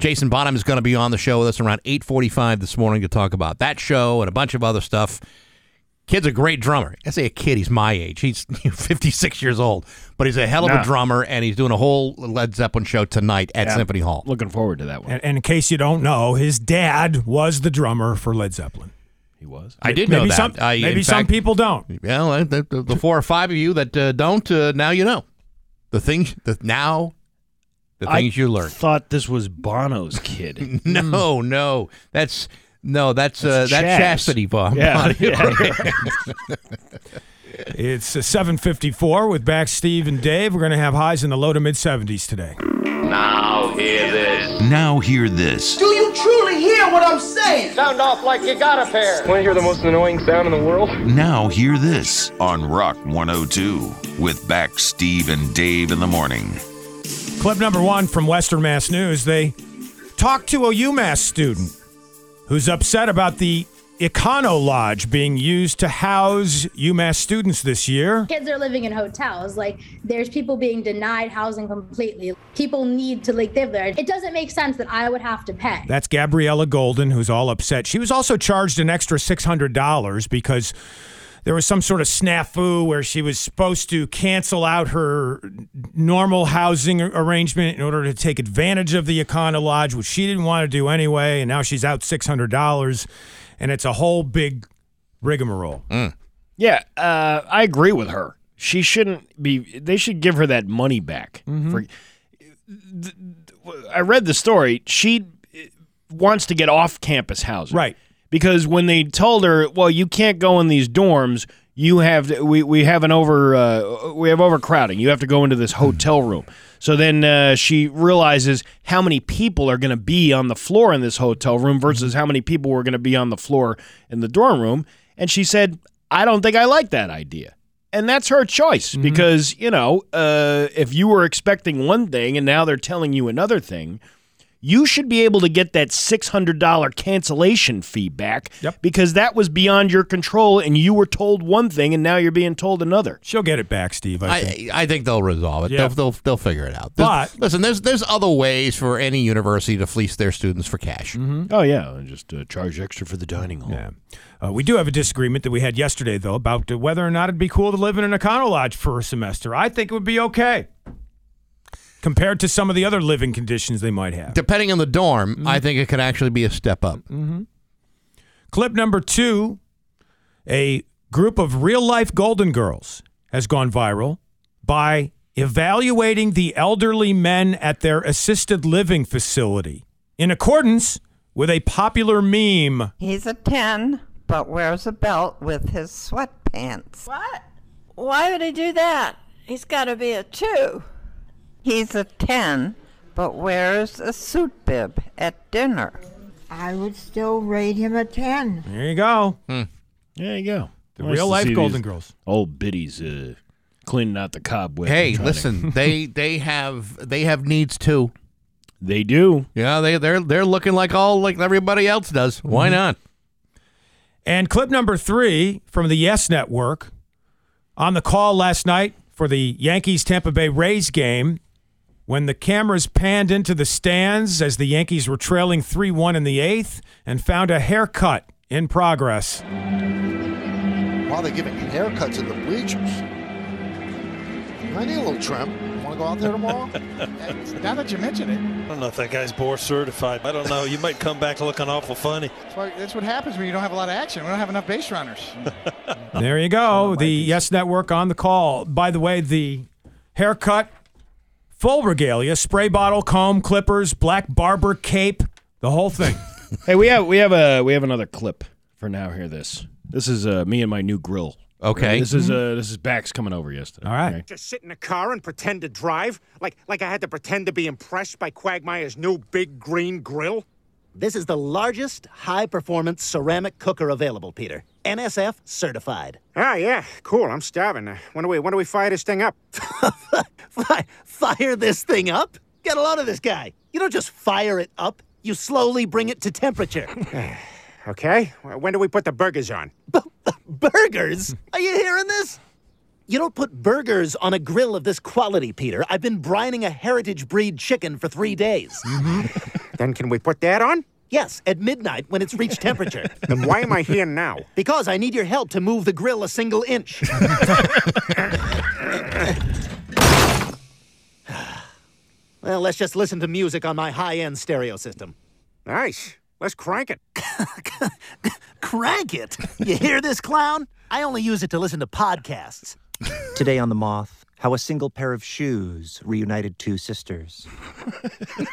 Jason Bonham is going to be on the show with us around 8:45 this morning to talk about that show and a bunch of other stuff. Kid's a great drummer. I say a kid, he's my age. He's (laughs) 56 years old, but he's a hell of Nah. a drummer, and he's doing a whole Led Zeppelin show tonight at Yeah. Symphony Hall. Looking forward to that one. And, and in case you don't know, his dad was the drummer for Led Zeppelin. He was. I did maybe know that. some I, maybe some fact- people don't. Well, uh, the, the, the four or five of you that uh, don't, uh, now you know. The things, that now, the I things you learn. thought this was Bono's kid. (laughs) No, no, that's no, that's, uh, That's that's chastity bomb. yeah. (laughs) yeah. (laughs) It's uh, 754 with Bax Steve and Dave. We're going to have highs in the low to mid 70s today. Now hear this. Now hear this Do you truly hear what I'm saying? Sound off like you got a pair. Want to hear the most annoying sound in the world? Now hear this on Rock 102 with Bax Steve and Dave in the morning. Clip number one from Western Mass News. They talked to a UMass student who's upset about the Econo Lodge being used to house UMass students this year. kids are living in hotels like there's people being denied housing completely people need to like live there it doesn't make sense that i would have to pay That's Gabriella Golden, who's all upset. She was also charged an extra $600 because there was some sort of snafu where she was supposed to cancel out her normal housing arrangement in order to take advantage of the Econo Lodge, which she didn't want to do anyway. And now she's out $600. And it's a whole big rigmarole. Yeah, uh, I agree with her. She shouldn't be. They should give her that money back. For, th- th- I read the story. She uh, wants to get off campus housing, Right. Because when they told her, "Well, you can't go in these dorms. You have to, we we have an over uh, we have overcrowding. You have to go into this hotel room." So then uh, she realizes how many people are going to be on the floor in this hotel room versus how many people were going to be on the floor in the dorm room, and she said, "I don't think I like that idea." And that's her choice because, you know, uh, if you were expecting one thing and now they're telling you another thing, you should be able to get that $600 cancellation fee back Yep. because that was beyond your control and you were told one thing and now you're being told another. She'll get it back, Steve, I think. I, I think they'll resolve it. Yeah. They'll, they'll they'll figure it out. There's- But- listen, there's there's other ways for any university to fleece their students for cash. Oh, yeah. Just uh, charge extra for the dining hall. Yeah. Uh, we do have a disagreement that we had yesterday, though, about uh, whether or not it'd be cool to live in an Econo Lodge for a semester. I think it would be okay compared to some of the other living conditions they might have. Depending on the dorm, I mm-hmm. think it could actually be a step up. Mm-hmm. Clip number two a group of real life Golden Girls has gone viral by evaluating the elderly men at their assisted living facility in accordance with a popular meme. He's a 10, but wears a belt with his sweatpants. What? Why would he do that? He's got to be a 2. He's a 10, but wears a suit bib at dinner. I would still rate him a 10. There you go. There you go. The Nice real to life see Golden these Girls. Old biddies uh, cleaning out the cobwebs. Hey, and trying to- listen, (laughs) they they have they have needs too. they do. Yeah, they they're they're looking like all like everybody else does. Why not? And clip number three from the Yes Network on the call last night for the Yankees Tampa Bay Rays game when the cameras panned into the stands as the Yankees were trailing 3 1 in the eighth and found a haircut in progress. While they're giving haircuts in the bleachers. I need a little trim. Want to go out there tomorrow? (laughs) Now that you mention it, I don't know if that guy's board certified. I don't know. You might come back looking awful funny. That's, why, that's what happens when you don't have a lot of action. We don't have enough base runners. There you go. (laughs) The Yes Network on the call. By the way, the haircut, full regalia, spray bottle, comb, clippers, black barber cape, the whole thing. (laughs) Hey, we have we have a we have another clip for now. Hear this. This is uh, me and my new grill. Okay. This is uh, this is Bax coming over yesterday. All right. okay? Just sit in a car and pretend to drive? Like like I had to pretend to be impressed by Quagmire's new big green grill? This is the largest high performance ceramic cooker available, Peter. NSF certified. Ah, yeah, cool. I'm starving. Uh, when do we when do we fire this thing up? (laughs) Fire this thing up? Get a load of this guy. You don't just fire it up, you slowly bring it to temperature. (sighs) Okay. When do we put the burgers on? (laughs) burgers? Are you hearing this? You don't put burgers on a grill of this quality, Peter. I've been brining a heritage breed chicken for three days. (laughs) Then can we put that on? Yes, at midnight when it's reached temperature. (laughs) Then why am I here now? Because I need your help to move the grill a single inch. (laughs) (sighs) well, let's just listen to music on my high end stereo system. Nice. Let's crank it. (laughs) Crank it! You hear this, clown? I only use it to listen to podcasts. Today on The Moth, how a single pair of shoes reunited two sisters.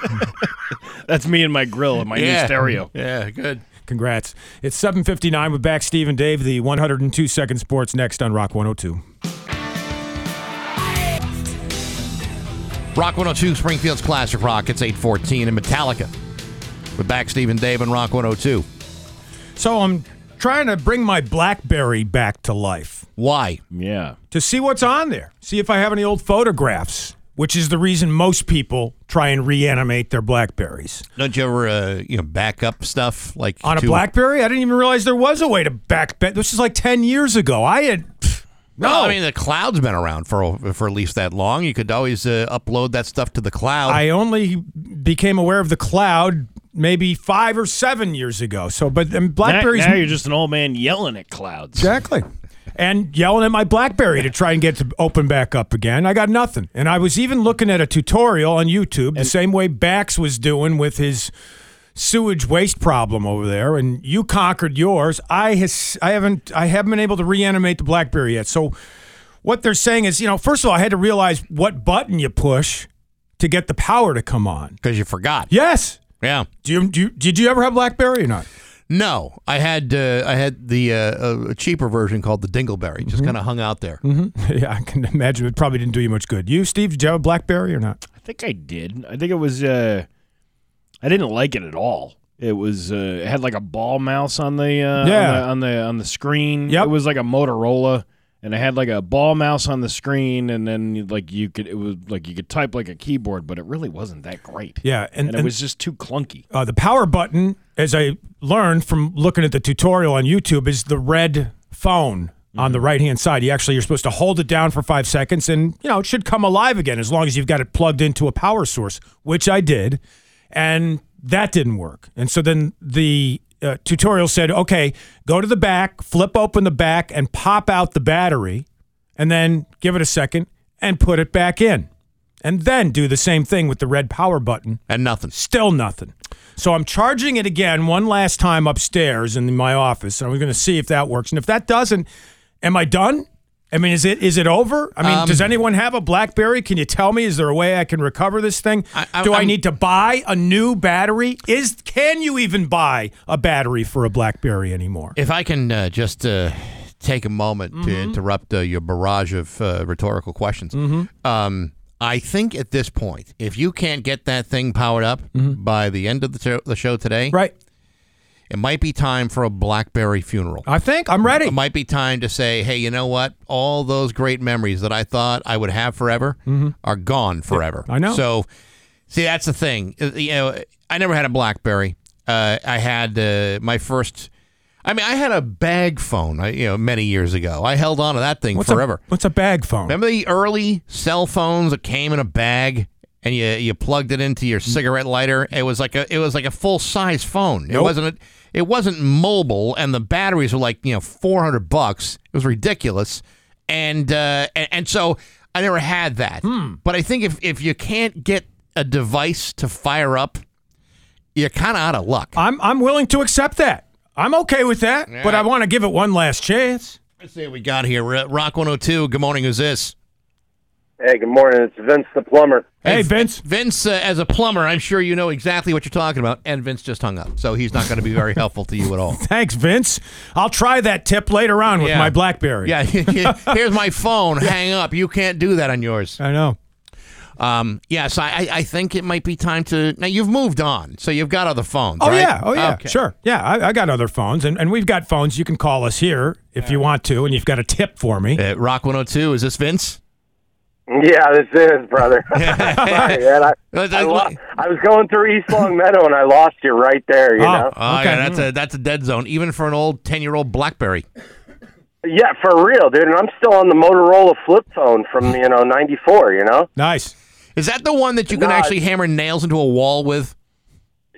(laughs) That's me and my grill and my Yeah. new stereo. Yeah, good. Congrats. It's 7:59 with Bax Steve and Dave. The 102 second sports next on Rock 102. Rock 102, Springfield's Classic Rock. It's 814 and Metallica. With Bax Steve and Dave and Rock 102. So I'm trying to bring my BlackBerry back to life. Why? Yeah. To see what's on there. See if I have any old photographs, which is the reason most people try and reanimate their Blackberries. Don't you ever, uh, you know, back up stuff like On a to- BlackBerry, I didn't even realize there was a way to back. This is like 10 years ago. I had. No, No. I mean the cloud's been around for for at least that long. You could always uh, upload that stuff to the cloud. I only became aware of the cloud maybe five or seven years ago. So, but Now, Blackberries. now you're just an old man yelling at clouds. Exactly. And yelling at my BlackBerry to try and get to open back up again. I got nothing. And I was even looking at a tutorial on YouTube, the same way Bax was doing with his sewage waste problem over there. And you conquered yours. I has I haven't I haven't been able to reanimate the BlackBerry yet. So what they're saying is, you know, first of all, I had to realize what button you push to get the power to come on. because you forgot. Yes. Yeah. Do you, do you, did you ever have BlackBerry or not? No, I had uh, I had the uh, a cheaper version called the Dingleberry. Just Mm-hmm. kind of hung out there. Mm-hmm. (laughs) Yeah, I can imagine it probably didn't do you much good. You, Steve, did you have a BlackBerry or not? I think I did. I think it was. Uh, I didn't like it at all. It was. Uh, it had like a ball mouse on the. Uh, Yeah. On the, on the on the screen. Yep. It was like a Motorola, and it had like a ball mouse on the screen, and then like you could. It was like you could type like a keyboard, but it really wasn't that great. Yeah, and, And, it was just too clunky. uh, the power button, as I learned from looking at the tutorial on YouTube, is the red phone on Mm-hmm. the right hand side. You actually you're supposed to hold it down for five seconds, and you know it should come alive again as long as you've got it plugged into a power source, which I did, and that didn't work. And so then the uh, tutorial said, okay, go to the back, flip open the back, and pop out the battery, and then give it a second and put it back in. And then do the same thing with the red power button. And nothing. Still nothing. So I'm charging it again one last time upstairs in my office, and I'm going to see if that works. And if that doesn't, am I done? I mean, is it is it over? I mean, Um, does anyone have a BlackBerry? Can you tell me? Is there a way I can recover this thing? I- Do I I'm- need to buy a new battery? Is can you even buy a battery for a BlackBerry anymore? If I can uh, just uh, take a moment to Mm-hmm. interrupt uh, your barrage of uh, rhetorical questions. Mm-hmm. Um, I think at this point, if you can't get that thing powered up by the end of the show, the show today, Mm-hmm. Right. It might be time for a BlackBerry funeral. I think I'm ready. It might be time to say, hey, you know what? All those great memories that I thought I would have forever are gone forever. Mm-hmm. I know. So, see, that's the thing. Uh, You know, I never had a BlackBerry. Uh, I had uh, my first. I mean, I had a bag phone. uh, You know, many years ago. I held on to that thing What's forever. A, what's a bag phone? Remember the early cell phones that came in a bag and you you plugged it into your cigarette lighter? It was like a it was like a full size phone. It wasn't a, it wasn't mobile and the batteries were like, you know, 400 bucks. It was ridiculous. And uh and, and so I never had that. Hmm. But I think if if you can't get a device to fire up, you're kind of out of luck. I'm I'm willing to accept that. I'm okay with that, but I want to give it one last chance. Let's see what we got here. Rock 102. Good morning. Who's this? Hey, good morning. It's Vince the plumber. Hey, Vince. Vince, uh, as a plumber, I'm sure you know exactly what you're talking about. And Vince just hung up, so he's not going to be very helpful to you at all. (laughs) Thanks, Vince. I'll try that tip later on with Yeah. my BlackBerry. Yeah, (laughs) here's my phone. (laughs) Hang up. You can't do that on yours. I know. Um, yeah, so I, I think it might be time to. Now you've moved on, so you've got other phones. Oh right? yeah, oh yeah, Okay. sure. Yeah, I, I got other phones, and, and we've got phones. You can call us here if you want to, and you've got a tip for me. Uh, Rock 102. Is this Vince? Yeah, this is, brother. (laughs) (laughs) Sorry, man. I, (laughs) I, lo- I was going through East Longmeadow and I lost you right there, you oh, know? Oh, yeah, that's a that's a dead zone, even for an old ten year old BlackBerry. Yeah, for real, dude. And I'm still on the Motorola flip phone from, you know, 94, you know? Nice. Is that the one that you can No, actually hammer nails into a wall with?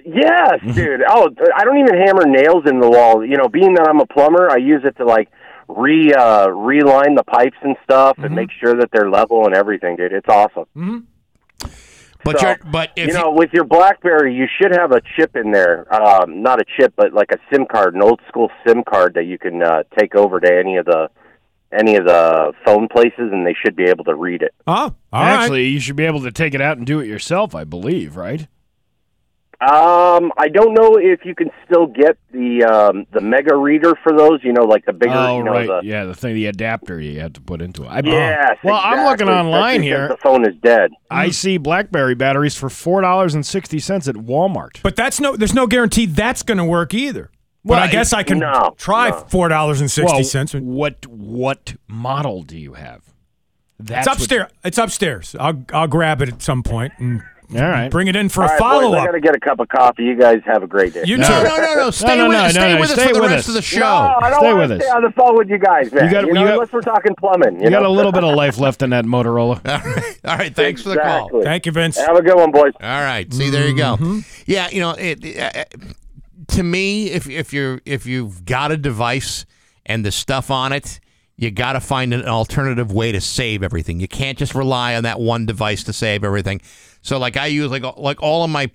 Yes, dude. Oh, I don't even hammer nails in the wall. You know, being that I'm a plumber, I use it to like re uh reline the pipes and stuff and make sure that they're level and everything, dude. It's awesome. Mm-hmm. But So, you're, but if you know, with your BlackBerry, you should have a chip in there. Um, not a chip, but like a SIM card, an old school SIM card that you can uh, take over to any of the any of the phone places, and they should be able to read it. Oh, all right. Actually, you should be able to take it out and do it yourself, I believe, right? Um, I don't know if you can still get the um, the Mega reader for those. You know, like the bigger. oh, you know, right. the, yeah, the thing, the adapter you had to put into it. I, Yes, Well, I'm looking online here. The phone is dead. I see BlackBerry batteries for four dollars and sixty cents at Walmart. But that's no. There's no guarantee that's going to work either. But Well, I guess I can no, try no. four dollars and sixty Well. What what model do you have? That's It's what- upstairs. It's upstairs. I'll I'll grab it at some point and All right. bring it in for All a right, boys, follow I up. got to get a cup of coffee. You guys have a great day. You No, no, no, (laughs) no. Stay no, with, no, stay no, with us stay for the with rest us. of the show. No, I don't Stay want with us. stay on the phone with you guys, man. You got- You know, you got- unless we're talking plumbing. You, You got know? a little bit of life left in that Motorola. (laughs) All right. All right. thanks for the call. Exactly. Thank you, Vince. Have a good one, boys. All right. See, there you go. Mm-hmm. Yeah, you know, it, uh, to me, if if you're if you've got a device and the stuff on it, you got to find an alternative way to save everything. You can't just rely on that one device to save everything. So, like I use like like all of my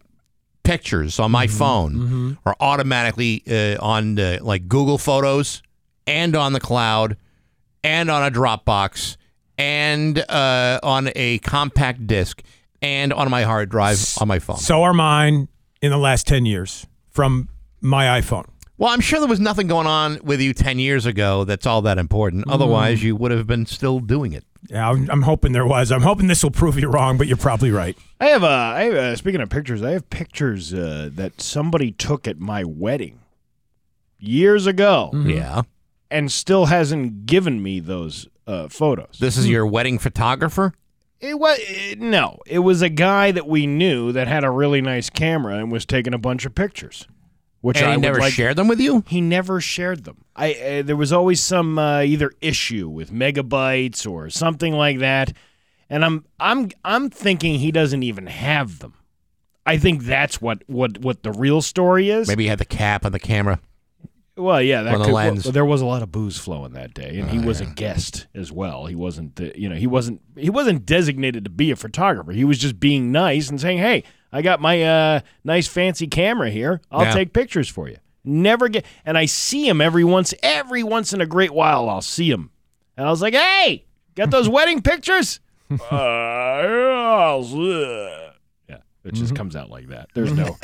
pictures on my phone are automatically uh, on uh, like Google Photos and on the cloud and on a Dropbox and uh, on a compact disc and on my hard drive on my phone. So are mine in the last ten years from my iPhone. Well, I'm sure there was nothing going on with you 10 years ago that's all that important. Otherwise, you would have been still doing it. Yeah, I'm, I'm hoping there was. I'm hoping this will prove you wrong, but you're probably right. I have uh, I have, uh, speaking of pictures, I have pictures uh, that somebody took at my wedding years ago. Yeah. and still hasn't given me those uh, photos. This is your wedding photographer? It was it, no, it was a guy that we knew that had a really nice camera and was taking a bunch of pictures. Which And I he would never like- shared them with you? He never shared them. I uh, there was always some uh, either issue with megabytes or something like that, and I'm I'm I'm thinking he doesn't even have them. I think that's what what what the real story is. Maybe he had the cap on the camera. Well, yeah, that On the could, lens. well, there was a lot of booze flowing that day, and he Oh, was a guest as well. He wasn't, the, you know, he wasn't he wasn't designated to be a photographer. He was just being nice and saying, "Hey, I got my uh, nice fancy camera here. I'll Yeah. take pictures for you." Never get, and I see him every once every once in a great while. I'll see him, and I was like, "Hey, got those (laughs) wedding pictures?" (laughs) uh, yeah, I'll see." yeah, it just comes out like that. There's (laughs) no.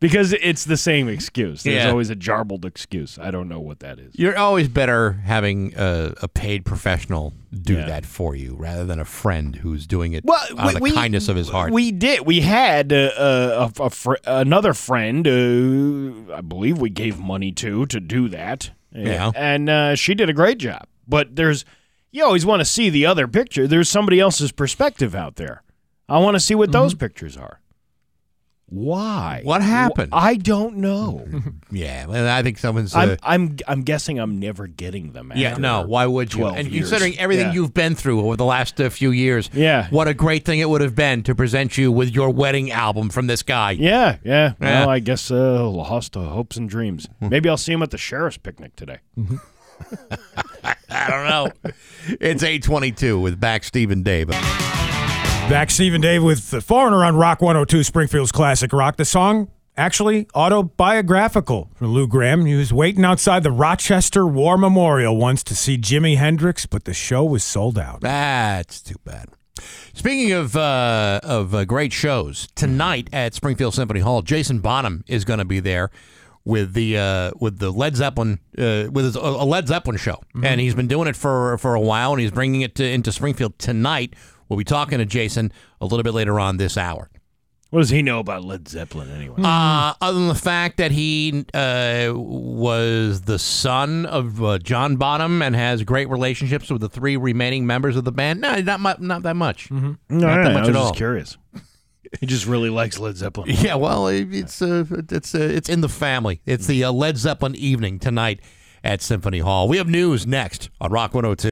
Because it's the same excuse. There's Yeah. always a jarbled excuse. I don't know what that is. You're always better having a, a paid professional do Yeah. that for you rather than a friend who's doing it Well, out of the we- kindness of his heart. We did. We had uh, uh, a, a fr- another friend. Uh, I believe we gave money to to do that. Yeah. and uh, she did a great job. But there's you always want to see the other picture. There's somebody else's perspective out there. I want to see what those pictures are. Why? What happened? I don't know. (laughs) yeah, well, I think someone's. Uh, I'm, I'm I'm guessing I'm never getting them. yeah, no. Why would you? 12 And years. considering everything Yeah. you've been through over the last uh, few years, Yeah. what a great thing it would have been to present you with your wedding album from this guy. Yeah, yeah. Yeah. Well, I guess uh, lost to hopes and dreams. Maybe I'll see him at the sheriff's picnic today. (laughs) I don't know. it's 822 with back Stephen Dave. Back Stephen Dave with the Foreigner on Rock 102, Springfield's classic rock. The song actually autobiographical for Lou Gramm. He was waiting outside the Rochester War Memorial once to see Jimi Hendrix, but the show was sold out. That's too bad. Speaking of uh, of uh, great shows, tonight at Springfield Symphony Hall, Jason Bonham is going to be there with the uh, with the Led Zeppelin uh, with his, a Led Zeppelin show, and he's been doing it for for a while, and he's bringing it to, into Springfield tonight. We'll be talking to Jason a little bit later on this hour. What does he know about Led Zeppelin anyway? Uh, other than the fact that he uh, was the son of uh, John Bonham and has great relationships with the three remaining members of the band, no, not mu- not that much. No, not that I much was at just all. curious. He just really likes Led Zeppelin. (laughs) Yeah, well, it- it's uh, it's uh, it's in the family. It's the uh, Led Zeppelin evening tonight at Symphony Hall. We have news next on Rock 102.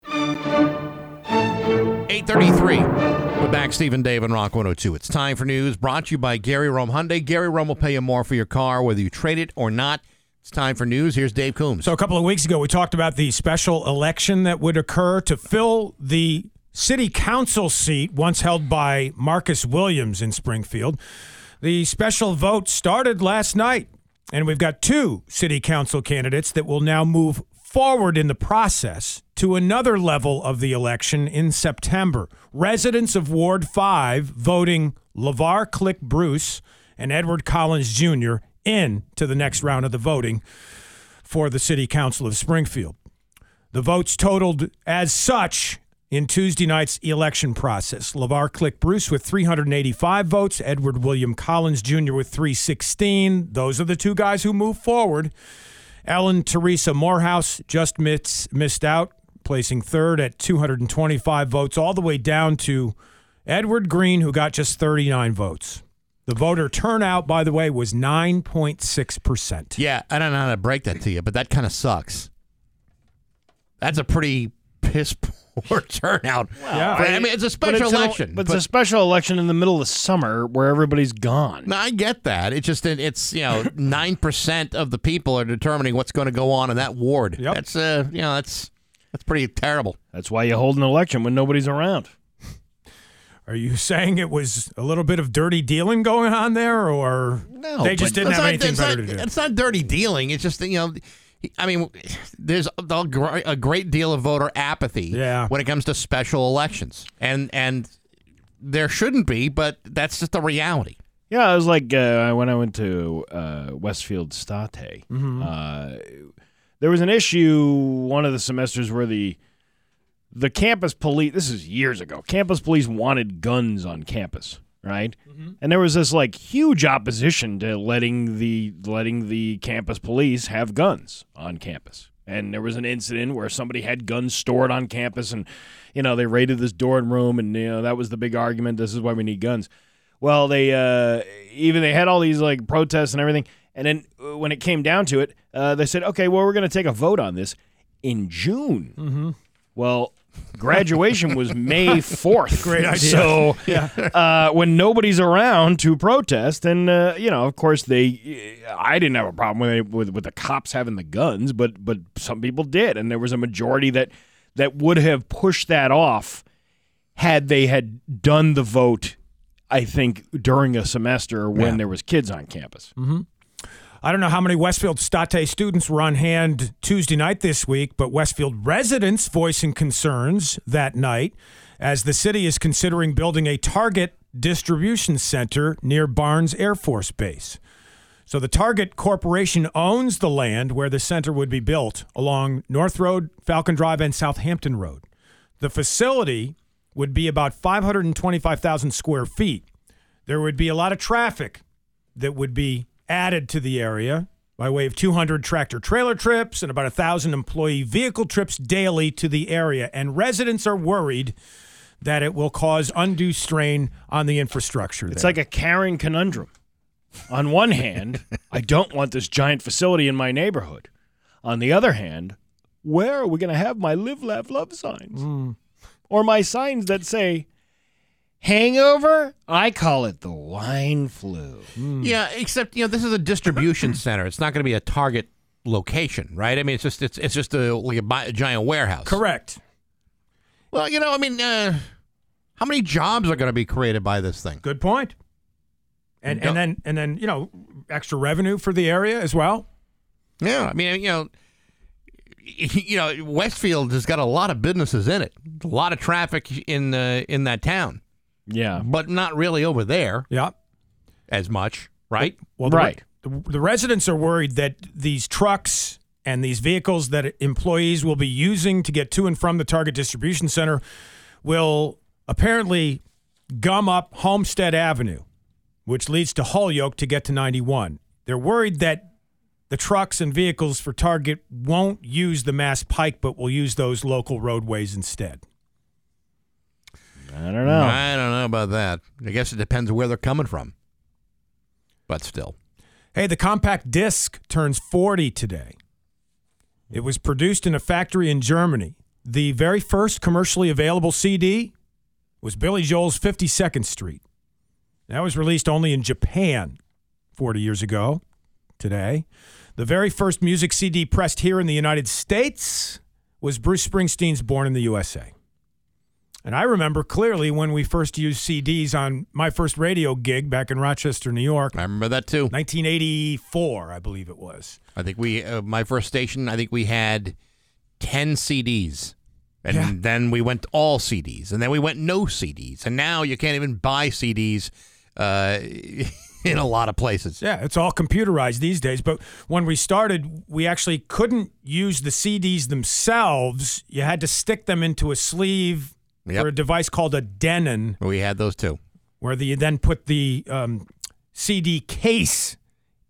833 Welcome back, Stephen Dave and Rock 102. It's time for news brought to you by Gary Rome Hyundai. Gary Rome will pay you more for your car, whether you trade it or not. It's time for news. Here's Dave Coombs. So a couple of weeks ago, we talked about the special election that would occur to fill the city council seat once held by Marcus Williams in Springfield. The special vote started last night, and we've got two city council candidates that will now move forward in the process to another level of the election in September. Residents of Ward 5 voting LeVar Click Bruce and Edward Collins Jr. in to the next round of the voting for the City Council of Springfield. The votes totaled as such in Tuesday night's election process. LeVar Click Bruce with 385 votes, Edward William Collins Jr. with 316. Those are the two guys who move forward. Ellen Teresa Morehouse just miss, missed out, placing third at 225 votes, all the way down to Edward Green, who got just 39 votes. The voter turnout, by the way, was 9.6%. Yeah, I don't know how to break that to you, but that kind of sucks. That's a pretty piss (laughs) poor turnout. Yeah. For- I mean, it's a But special it's an- election. but it's a special election in the middle of the summer where everybody's gone. No, I get that. It's just that it's you know (laughs) nine percent of the people are determining what's going to go on in that ward. That's uh you know that's that's pretty terrible. That's why you hold an election when nobody's around. Are you saying it was a little bit of dirty dealing going on there, or No, they just didn't have not- anything better not, to do? It's not dirty dealing. It's just that, you know. I mean, there's a great deal of voter apathy Yeah. when it comes to special elections, and and there shouldn't be, but that's just the reality. Yeah, I was like uh, when I went to uh, Westfield State. Mhm. Uh, there was an issue one of the semesters where the the campus police. This is years ago. Campus police wanted guns on campus, right? And there was this like huge opposition to letting the letting the campus police have guns on campus. And there was an incident where somebody had guns stored on campus, and you know they raided this dorm room, and you know that was the big argument. This is why we need guns. Well, they uh, even they had all these like protests and everything, and then uh, when it came down to it, uh, they said, "Okay, well, we're going to take a vote on this in June." Mm-hmm. Well, graduation was May (laughs) fourth. Great idea. So, Yeah. uh, when nobody's around to protest, and uh, you know, of course, they, I didn't have a problem with, it, with with the cops having the guns, but but some people did, and there was a majority that that would have pushed that off had they had done the vote. I think during a semester when Yeah. there was kids on campus. hmm I don't know how many Westfield State students were on hand Tuesday night this week, but Westfield residents voicing concerns that night as the city is considering building a Target distribution center near Barnes Air Force Base. So the Target Corporation owns the land where the center would be built along North Road, Falcon Drive, and Southampton Road. The facility would be about 525,000 square feet. There would be a lot of traffic that would be added to the area by way of 200 tractor trailer trips and about 1,000 employee vehicle trips daily to the area. And residents are worried that it will cause undue strain on the infrastructure. It's there. like a Karen conundrum. On one hand, (laughs) I don't want this giant facility in my neighborhood. On the other hand, where are we going to have my live, laugh, love signs? Hmm. Or my signs that say, hangover? I call it the wine flu. Yeah, except you know this is a distribution (clears throat) center. It's not going to be a Target location, right? I mean, it's just it's it's just a like a, a giant warehouse. Correct. Well, you know, I mean, uh, how many jobs are going to be created by this thing? Good point. And Don't- and then and then you know extra revenue for the area as well. Yeah, I mean, you know, you know, Westfield has got a lot of businesses in it, a lot of traffic in the in that town. Yeah, but not really over there. Yeah, as much, right? Well, the, The, the residents are worried that these trucks and these vehicles that employees will be using to get to and from the Target distribution center will apparently gum up Homestead Avenue, which leads to Holyoke to get to 91. They're worried that the trucks and vehicles for Target won't use the Mass Pike, but will use those local roadways instead. I don't know. I don't know about that. I guess it depends where they're coming from. But still. Hey, the compact disc turns 40 today. It was produced in a factory in Germany. The very first commercially available CD was Billy Joel's 52nd Street. That was released only in Japan 40 years ago today. The very first music CD pressed here in the United States was Bruce Springsteen's Born in the USA. And I remember clearly when we first used CDs on my first radio gig back in Rochester, New York. I remember that too. 1984, I believe it was. I think we, uh, my first station, I think we had 10 CDs. And Yeah. then we went all CDs. And then we went no CDs. And now you can't even buy CDs uh, (laughs) in a lot of places. Yeah, it's all computerized these days. But when we started, we actually couldn't use the CDs themselves. You had to stick them into a sleeve Yep. or a device called a Denon, We had those too. where the, you then put the um, CD case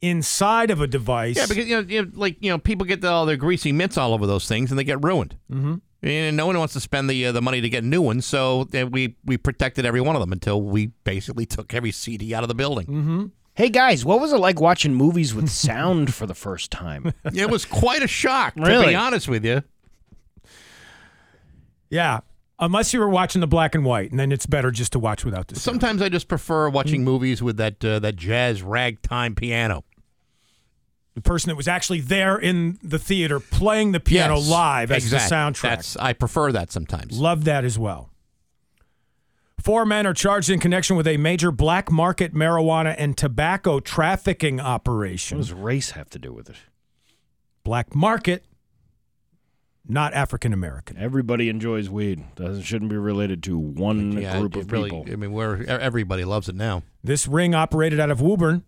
inside of a device. Yeah, because you know, you know, like you know, people get all their greasy mitts all over those things, and they get ruined. Mm-hmm. And no one wants to spend the uh, the money to get new ones, so uh, we we protected every one of them until we basically took every CD out of the building. Mm-hmm. Hey guys, what was it like watching movies with sound (laughs) for the first time? It was quite a shock, to be honest with you. Yeah, unless you were watching the black and white, and then it's better just to watch without the sound. Sometimes I just prefer watching movies with that uh, that jazz ragtime piano. The person that was actually there in the theater playing the piano Yes, live as exact. the soundtrack. That's I prefer that sometimes. Love that as well. Four men are charged in connection with a major black market marijuana and tobacco trafficking operation. What operation. does race have to do with it? Black market, not African American. Everybody enjoys weed. Doesn't shouldn't be related to one Yeah, group of really, people. I mean, we're everybody loves it now. This ring operated out of Woburn,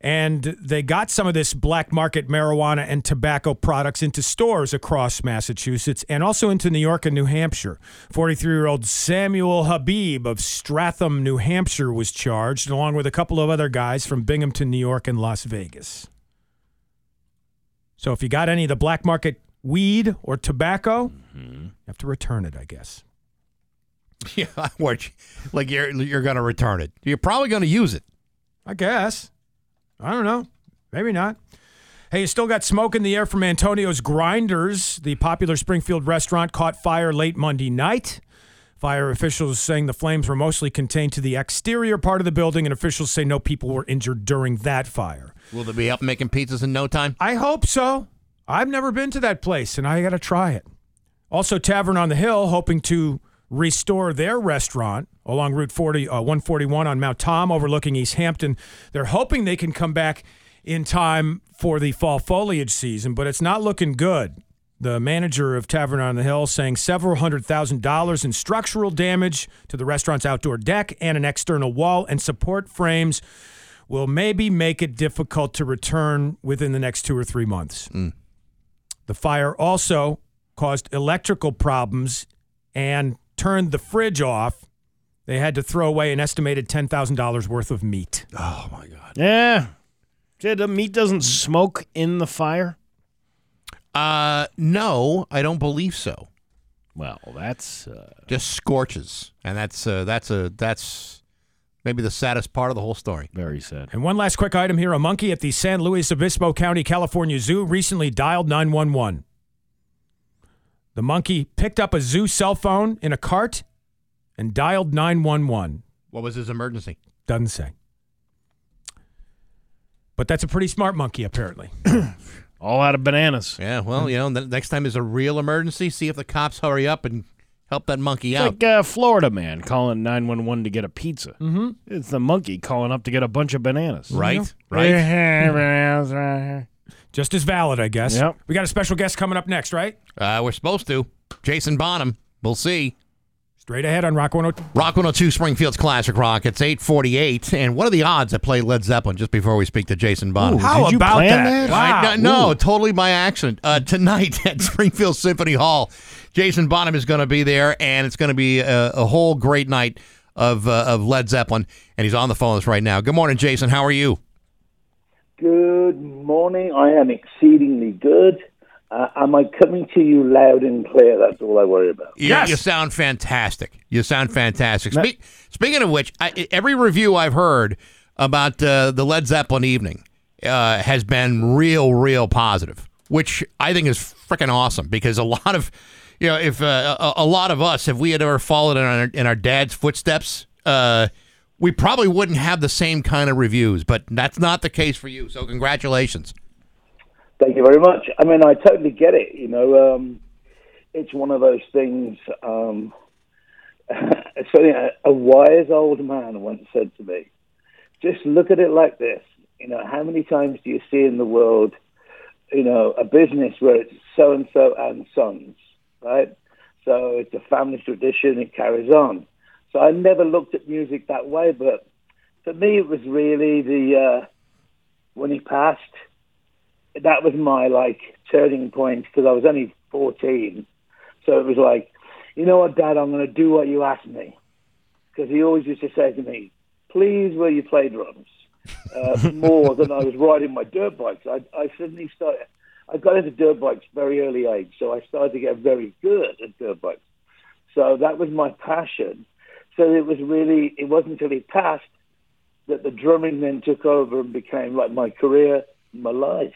and they got some of this black market marijuana and tobacco products into stores across Massachusetts and also into New York and New Hampshire. 43 year old Samuel Habib of Stratham, New Hampshire, was charged, along with a couple of other guys from Binghamton, New York, and Las Vegas. So if you got any of the black market weed or tobacco, mm-hmm. you have to return it, I guess. (laughs) Yeah, what? Like you're you're going to return it. You're probably going to use it. I guess. I don't know. Maybe not. Hey, you still got smoke in the air from Antonio's Grinders. The popular Springfield restaurant caught fire late Monday night. Fire officials saying the flames were mostly contained to the exterior part of the building, and officials say no people were injured during that fire. Will they be up making pizzas in no time? I hope so. I've never been to that place, and I got to try it. Also, Tavern on the Hill hoping to restore their restaurant along Route 40, uh, 141 on Mount Tom, overlooking Easthampton. They're hoping they can come back in time for the fall foliage season, but it's not looking good. The manager of Tavern on the Hill saying several hundred thousand dollars in structural damage to the restaurant's outdoor deck and an external wall and support frames will maybe make it difficult to return within the next two or three months. The fire also caused electrical problems and turned the fridge off. They had to throw away an estimated $10,000 worth of meat. Oh my god. Yeah. Yeah, The meat doesn't smoke in the fire. Uh, no, I don't believe so. Well, that's uh, Just scorches, and that's uh, that's a that's maybe the saddest part of the whole story. very sad. And one last quick item here a monkey at the San Luis Obispo County, California Zoo recently dialed 911. The monkey picked up a zoo cell phone in a cart and dialed 911. What was his emergency? Doesn't say. But that's a pretty smart monkey, apparently. (coughs) All out of bananas. Yeah, well, you know, the next time there's a real emergency, see if the cops hurry up and help that monkey It's out. like a Florida man calling 911 to get a pizza. Mm-hmm. It's the monkey calling up to get a bunch of bananas. right, Right. right. bananas right here. Just as valid, I guess. Yep. We got a special guest coming up next, right? Uh, we're supposed to. Jason Bonham. We'll see. Straight ahead on Rock 102. Rock 102 Springfield's Classic Rock. It's 848. And what are the odds I play Led Zeppelin just before we speak to Jason Bonham? Ooh, How did you about plan that? that? I- no, Ooh. totally by accident. Uh, tonight (laughs) at Springfield Symphony Hall, Jason Bonham is going to be there, and it's going to be a, a whole great night of, uh, of Led Zeppelin. And he's on the phone with us right now. Good morning, Jason. How are you? Good morning. I am exceedingly good. Uh, am I coming to you loud and clear? That's all I worry about. You, you sound fantastic. You sound fantastic. Speak, speaking of which, I, every review I've heard about uh, the Led Zeppelin evening uh, has been real, real positive. which I think is freaking awesome because a (laughs) lot of, you know, if uh, a, a lot of us, if we had ever followed in our, in our dad's footsteps, uh, we probably wouldn't have the same kind of reviews. But that's not the case for you. So congratulations. Thank you very much. I mean, I totally get it. You know, um, it's one of those things. Um. (laughs) A, a wise old man once said to me, "Just look at it like this. You know, how many times do you see in the world, you know, a business where it's so and so and sons, right? So it's a family tradition. It carries on. So I never looked at music that way, but for me, it was really the uh, when he passed. That was my like turning point because I was only fourteen, so it was like, you know what, Dad, I'm going to do what you asked me, because he always used to say to me, "Please, will you play drums?" Uh, (laughs) more than I was riding my dirt bikes. I, I suddenly started. I got into dirt bikes very early age, so I started to get very good at dirt bikes. So that was my passion. So it was really, it wasn't until he passed that the drumming then took over and became like my career, my life.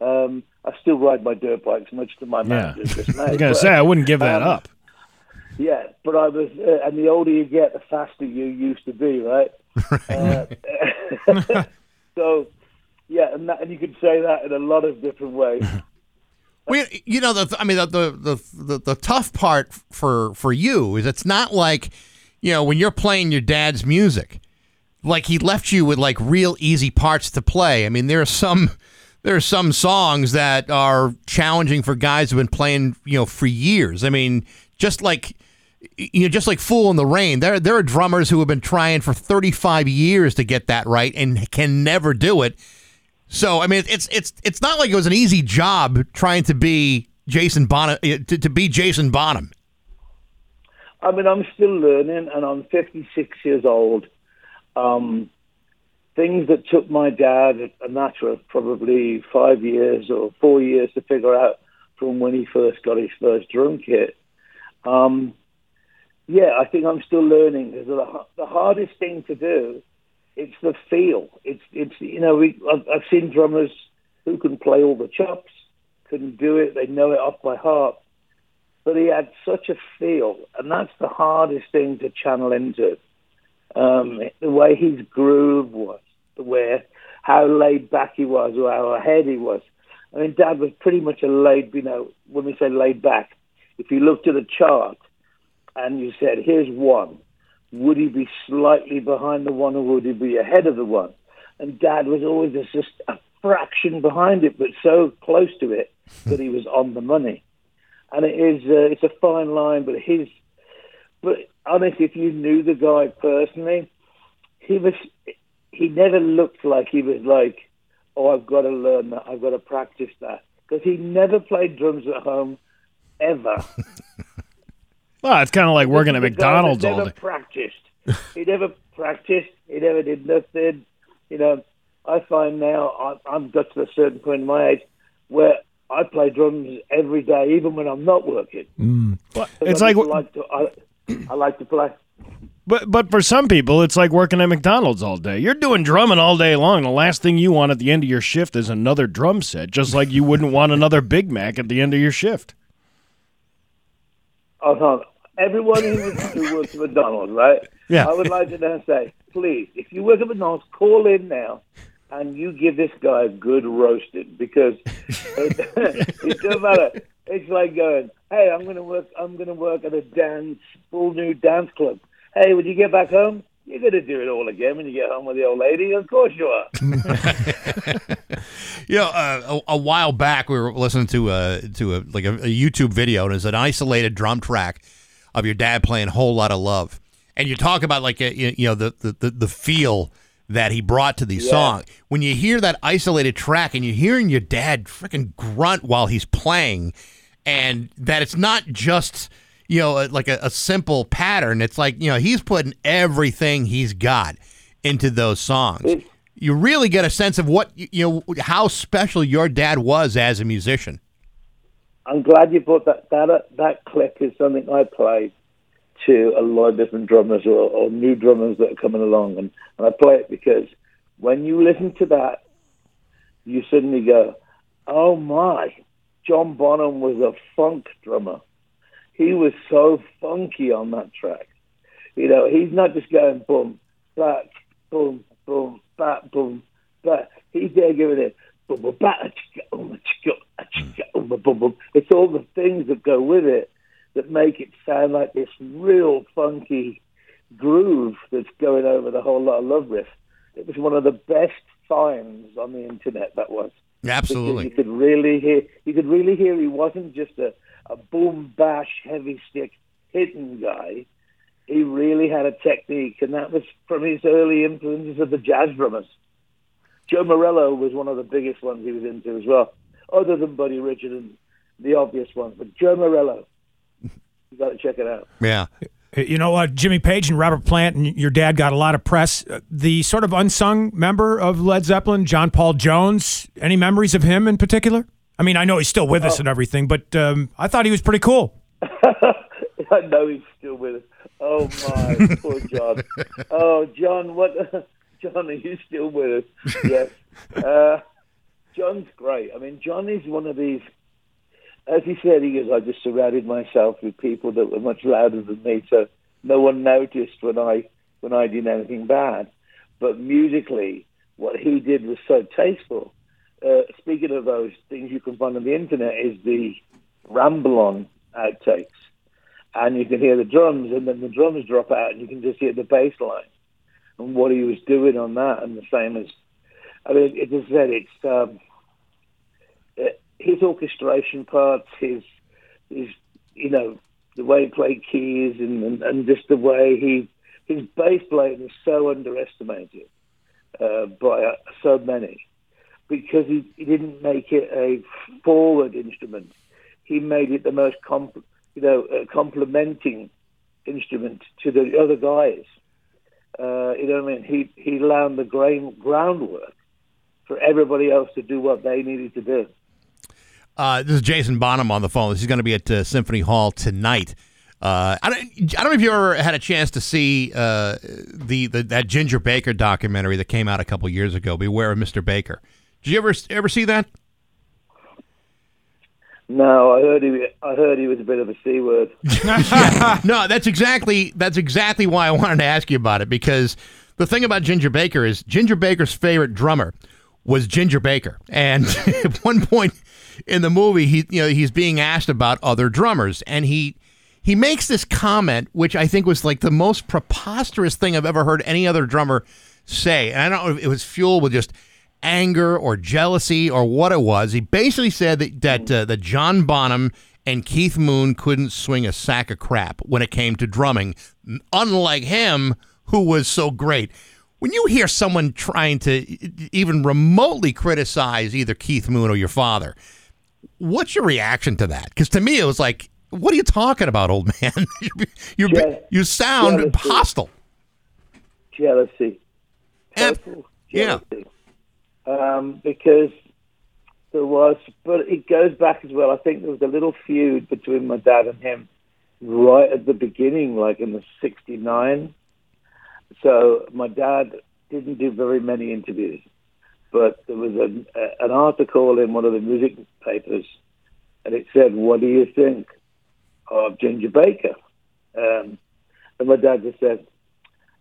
Um, I still ride my dirt bikes, much to my Yeah. (laughs) dismay. I was gonna say I wouldn't give that um, up. Yeah, but I was, uh, and the older you get, the faster you used to be, right? (laughs) Uh, (laughs) so, yeah, and, that, and you could say that in a lot of different ways. Well, you know, the, I mean, the, the the the the tough part for for you is it's not like, you know, when you're playing your dad's music, like he left you with like real easy parts to play. I mean, there are some there are some songs that are challenging for guys who've been playing, you know, for years. I mean, just like you know, just like "Fool in the Rain," there there are drummers who have been trying for 35 years to get that right and can never do it. So I mean, it's it's it's not like it was an easy job trying to be Jason Bonham to, to be Jason Bonham. I mean, I'm still learning, and I'm 56 years old. Um, things that took my dad a matter of probably five years or four years to figure out from when he first got his first drum kit. Um, yeah, I think I'm still learning. Because the, the hardest thing to do, it's the feel. It's it's you know we I've, I've seen drummers who can play all the chops, couldn't do it. They know it off by heart but he had such a feel, and that's the hardest thing to channel into. Um, the way his groove was, the way how laid back he was, or how ahead he was. I mean, Dad was pretty much a laid, you know, when we say laid back, if you looked at a chart and you said, "Here's one," would he be slightly behind the one, or would he be ahead of the one? And Dad was always just a fraction behind it, but so close to it (laughs) that he was on the money and it is uh, it's a fine line. But his, but honestly, if you knew the guy personally, he was he never looked like he was like, oh, I've got to learn that, I've got to practice that, because he never played drums at home, ever. (laughs) Well, it's kind of like working at This is a guy McDonald's all never day. practiced. (laughs) he never practiced. He never did nothing. You know, I find now I, I've got to a certain point in my age where I play drums every day, even when I'm not working. Mm. 'Cause it's I like like to, I, I like to play. But but for some people, it's like working at McDonald's all day. You're doing drumming all day long. The last thing you want at the end of your shift is another drum set, just like you wouldn't want another Big Mac at the end of your shift. Oh, no. Everyone who, works at McDonald's, right? Yeah. I would like to now say, please, if you work at McDonald's, call in now and you give this guy a good roasting because it, (laughs) it doesn't matter. It's like going, hey, I'm to work. I'm to work at a dance, full new dance club. Hey, when you get back home, you're going to do it all again when you get home with the old lady. Of course you are. (laughs) You know, uh, a, a while back we were listening to a to a like a, a YouTube video, and it's an isolated drum track of your dad playing "Whole Lotta Love," and you talk about like a, you know the the the feel that he brought to the Yeah. song. When you hear that isolated track and you're hearing your dad freaking grunt while he's playing, and that it's not just you know a- like a, a simple pattern. It's like you know he's putting everything he's got into those songs. You really get a sense of what you you know how special your dad was as a musician. I'm glad you brought that that that clip is something I played to a lot of different drummers or, or new drummers that are coming along, and, and I play it because when you listen to that, you suddenly go, oh my, John Bonham was a funk drummer. He was so funky on that track. You know, he's not just going boom, back, boom, boom, back, boom, back. He's there giving it boom, boom, achicka, um, boom, boom. It's all the things that go with it that make it sound like this real funky groove that's going over the whole lot of love riff. It was one of the best finds on the internet. That was Absolutely. Because you could really hear. You could really hear he wasn't just a, a boom bash heavy stick hitting guy. He really had a technique, and that was from his early influences of the jazz drummers. Joe Morello was one of the biggest ones he was into as well, other than Buddy Rich and the obvious ones. But Joe Morello, you got to check it out. Yeah. You know, uh, Jimmy Page and Robert Plant and your dad got a lot of press. Uh, the sort of unsung member of Led Zeppelin, John Paul Jones, any memories of him in particular? I mean, I know he's still with us and everything, but um, I thought he was pretty cool. (laughs) I know he's still with us. Oh my, poor John. Oh, John, what? (laughs) John, are you still with us? Yes. (laughs) Uh, John's great. I mean, John is one of these. As he said, he goes, "I just surrounded myself with people that were much louder than me, so no one noticed when I when I did anything bad." But musically, what he did was so tasteful. Uh, speaking of those things you can find on the internet, is the ramble on outtakes and you can hear the drums, and then the drums drop out, and you can just hear the bass line and what he was doing on that, and the same as, I mean, it just said it's um, his orchestration parts, his his you know the way he played keys, and and, and just the way he his bass playing is so underestimated uh, by uh, so many because he, he didn't make it a forward instrument. He made it the most comp- you know, uh, complementing instrument to the other guys. Uh, you know what I mean? He he allowed the grain, groundwork for everybody else to do what they needed to do. Uh, this is Jason Bonham on the phone. This is going to be at uh, Symphony Hall tonight. Uh, I, don't, I don't know if you ever had a chance to see uh, the, the that Ginger Baker documentary that came out a couple years ago. Beware of Mr. Baker. Did you ever ever see that? No, I heard he. I heard he was a bit of a c word. (laughs) no, that's exactly that's exactly why I wanted to ask you about it because the thing about Ginger Baker is Ginger Baker's favorite drummer was Ginger Baker, and (laughs) at one point in the movie, he you know he's being asked about other drummers, and he he makes this comment which I think was like the most preposterous thing I've ever heard any other drummer say, and I don't know if it was fueled with just anger or jealousy or what it was. He basically said that that, uh, that John Bonham and Keith Moon couldn't swing a sack of crap when it came to drumming, unlike him, who was so great. When you hear someone trying to even remotely criticize either Keith Moon or your father, what's your reaction to that? Because to me, it was like, "What are you talking about, old man? (laughs) you you sound jealousy. hostile." Jealousy. Total Yeah. Um, because there was, but it goes back as well. I think there was a little feud between my dad and him right at the beginning, like in the '69. So my dad didn't do very many interviews, but there was an, a, an article in one of the music papers, and it said, "What do you think of Ginger Baker?" Um, and my dad just said,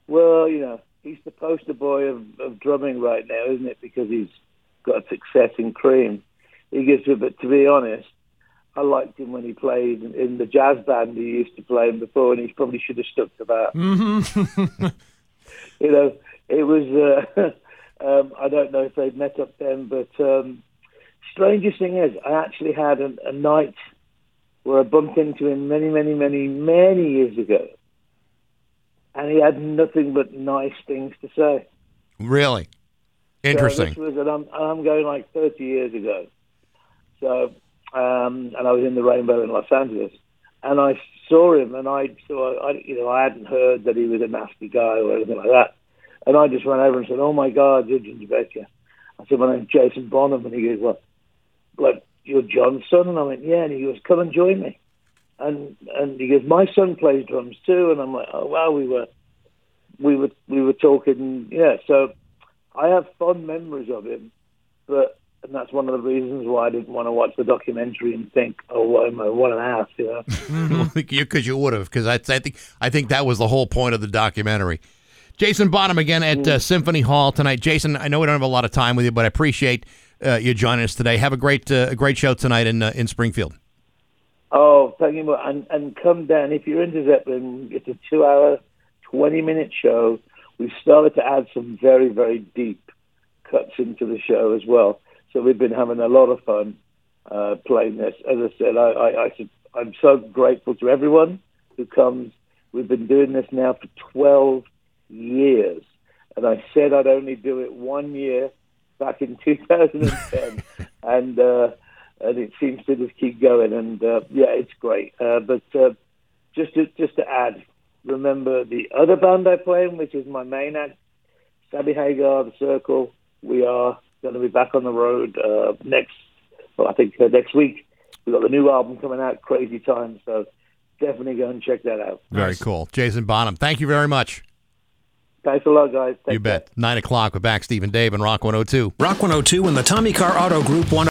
"Well, you know, he's the poster boy of, of drumming right now, isn't it? Because he's got success in Cream." He gives it, but to be honest, I liked him when he played in, in the jazz band he used to play in before, and he probably should have stuck to that. Mm-hmm. (laughs) you know, it was. Uh, (laughs) um, I don't know if they'd met up then, but um, strangest thing is, I actually had a, a night where I bumped into him many, many, many, many years ago, and he had nothing but nice things to say. Really interesting. So this was, and I'm, I'm going like 30 years ago. So, um, and I was in the Rainbow in Los Angeles, and I saw him, and I saw, I, you know, I hadn't heard that he was a nasty guy or anything like that, and I just ran over and said, "Oh my God, you're Ginger Baker." I said, "My name's Jason Bonham," and he goes, "What? Like you're John's son?" And I went, "Yeah," and he goes, "Come and join me." And and he goes, "My son plays drums too," and I'm like, "Oh wow, we were." We were we were talking, yeah. So I have fond memories of him, but and that's one of the reasons why I didn't want to watch the documentary and think, oh, what am I, what an ass, you know. (laughs) Because you would have, because I, I think I think that was the whole point of the documentary. Jason Bonham again at uh, Symphony Hall tonight. Jason, I know we don't have a lot of time with you, but I appreciate uh, you joining us today. Have a great uh, great show tonight in uh, in Springfield. Oh, thank you. And, and come down. If you're into Zeppelin, it's a two hour, 20 minute show. We've started to add some very, very deep cuts into the show as well. So we've been having a lot of fun uh, playing this. As I said, I, I, I, I'm so grateful to everyone who comes. We've been doing this now for 12 years. And I said I'd only do it one year back in (laughs) 2010. (laughs) and, uh, and it seems to just keep going. And uh, yeah, it's great. Uh, but uh, just to, just to add, remember the other band I play in, which is my main act, Sammy Hagar, The Circle. We are going to be back on the road uh, next, well, I think uh, next week. We've got the new album coming out, Crazy Time. So definitely go and check that out. Very cool. Jason Bonham, thank you very much. Thanks a lot, guys. Take you bet. Nine o'clock with back Stephen Dave and Rock 102. Rock 102 and the Tommy Car Auto Group 1.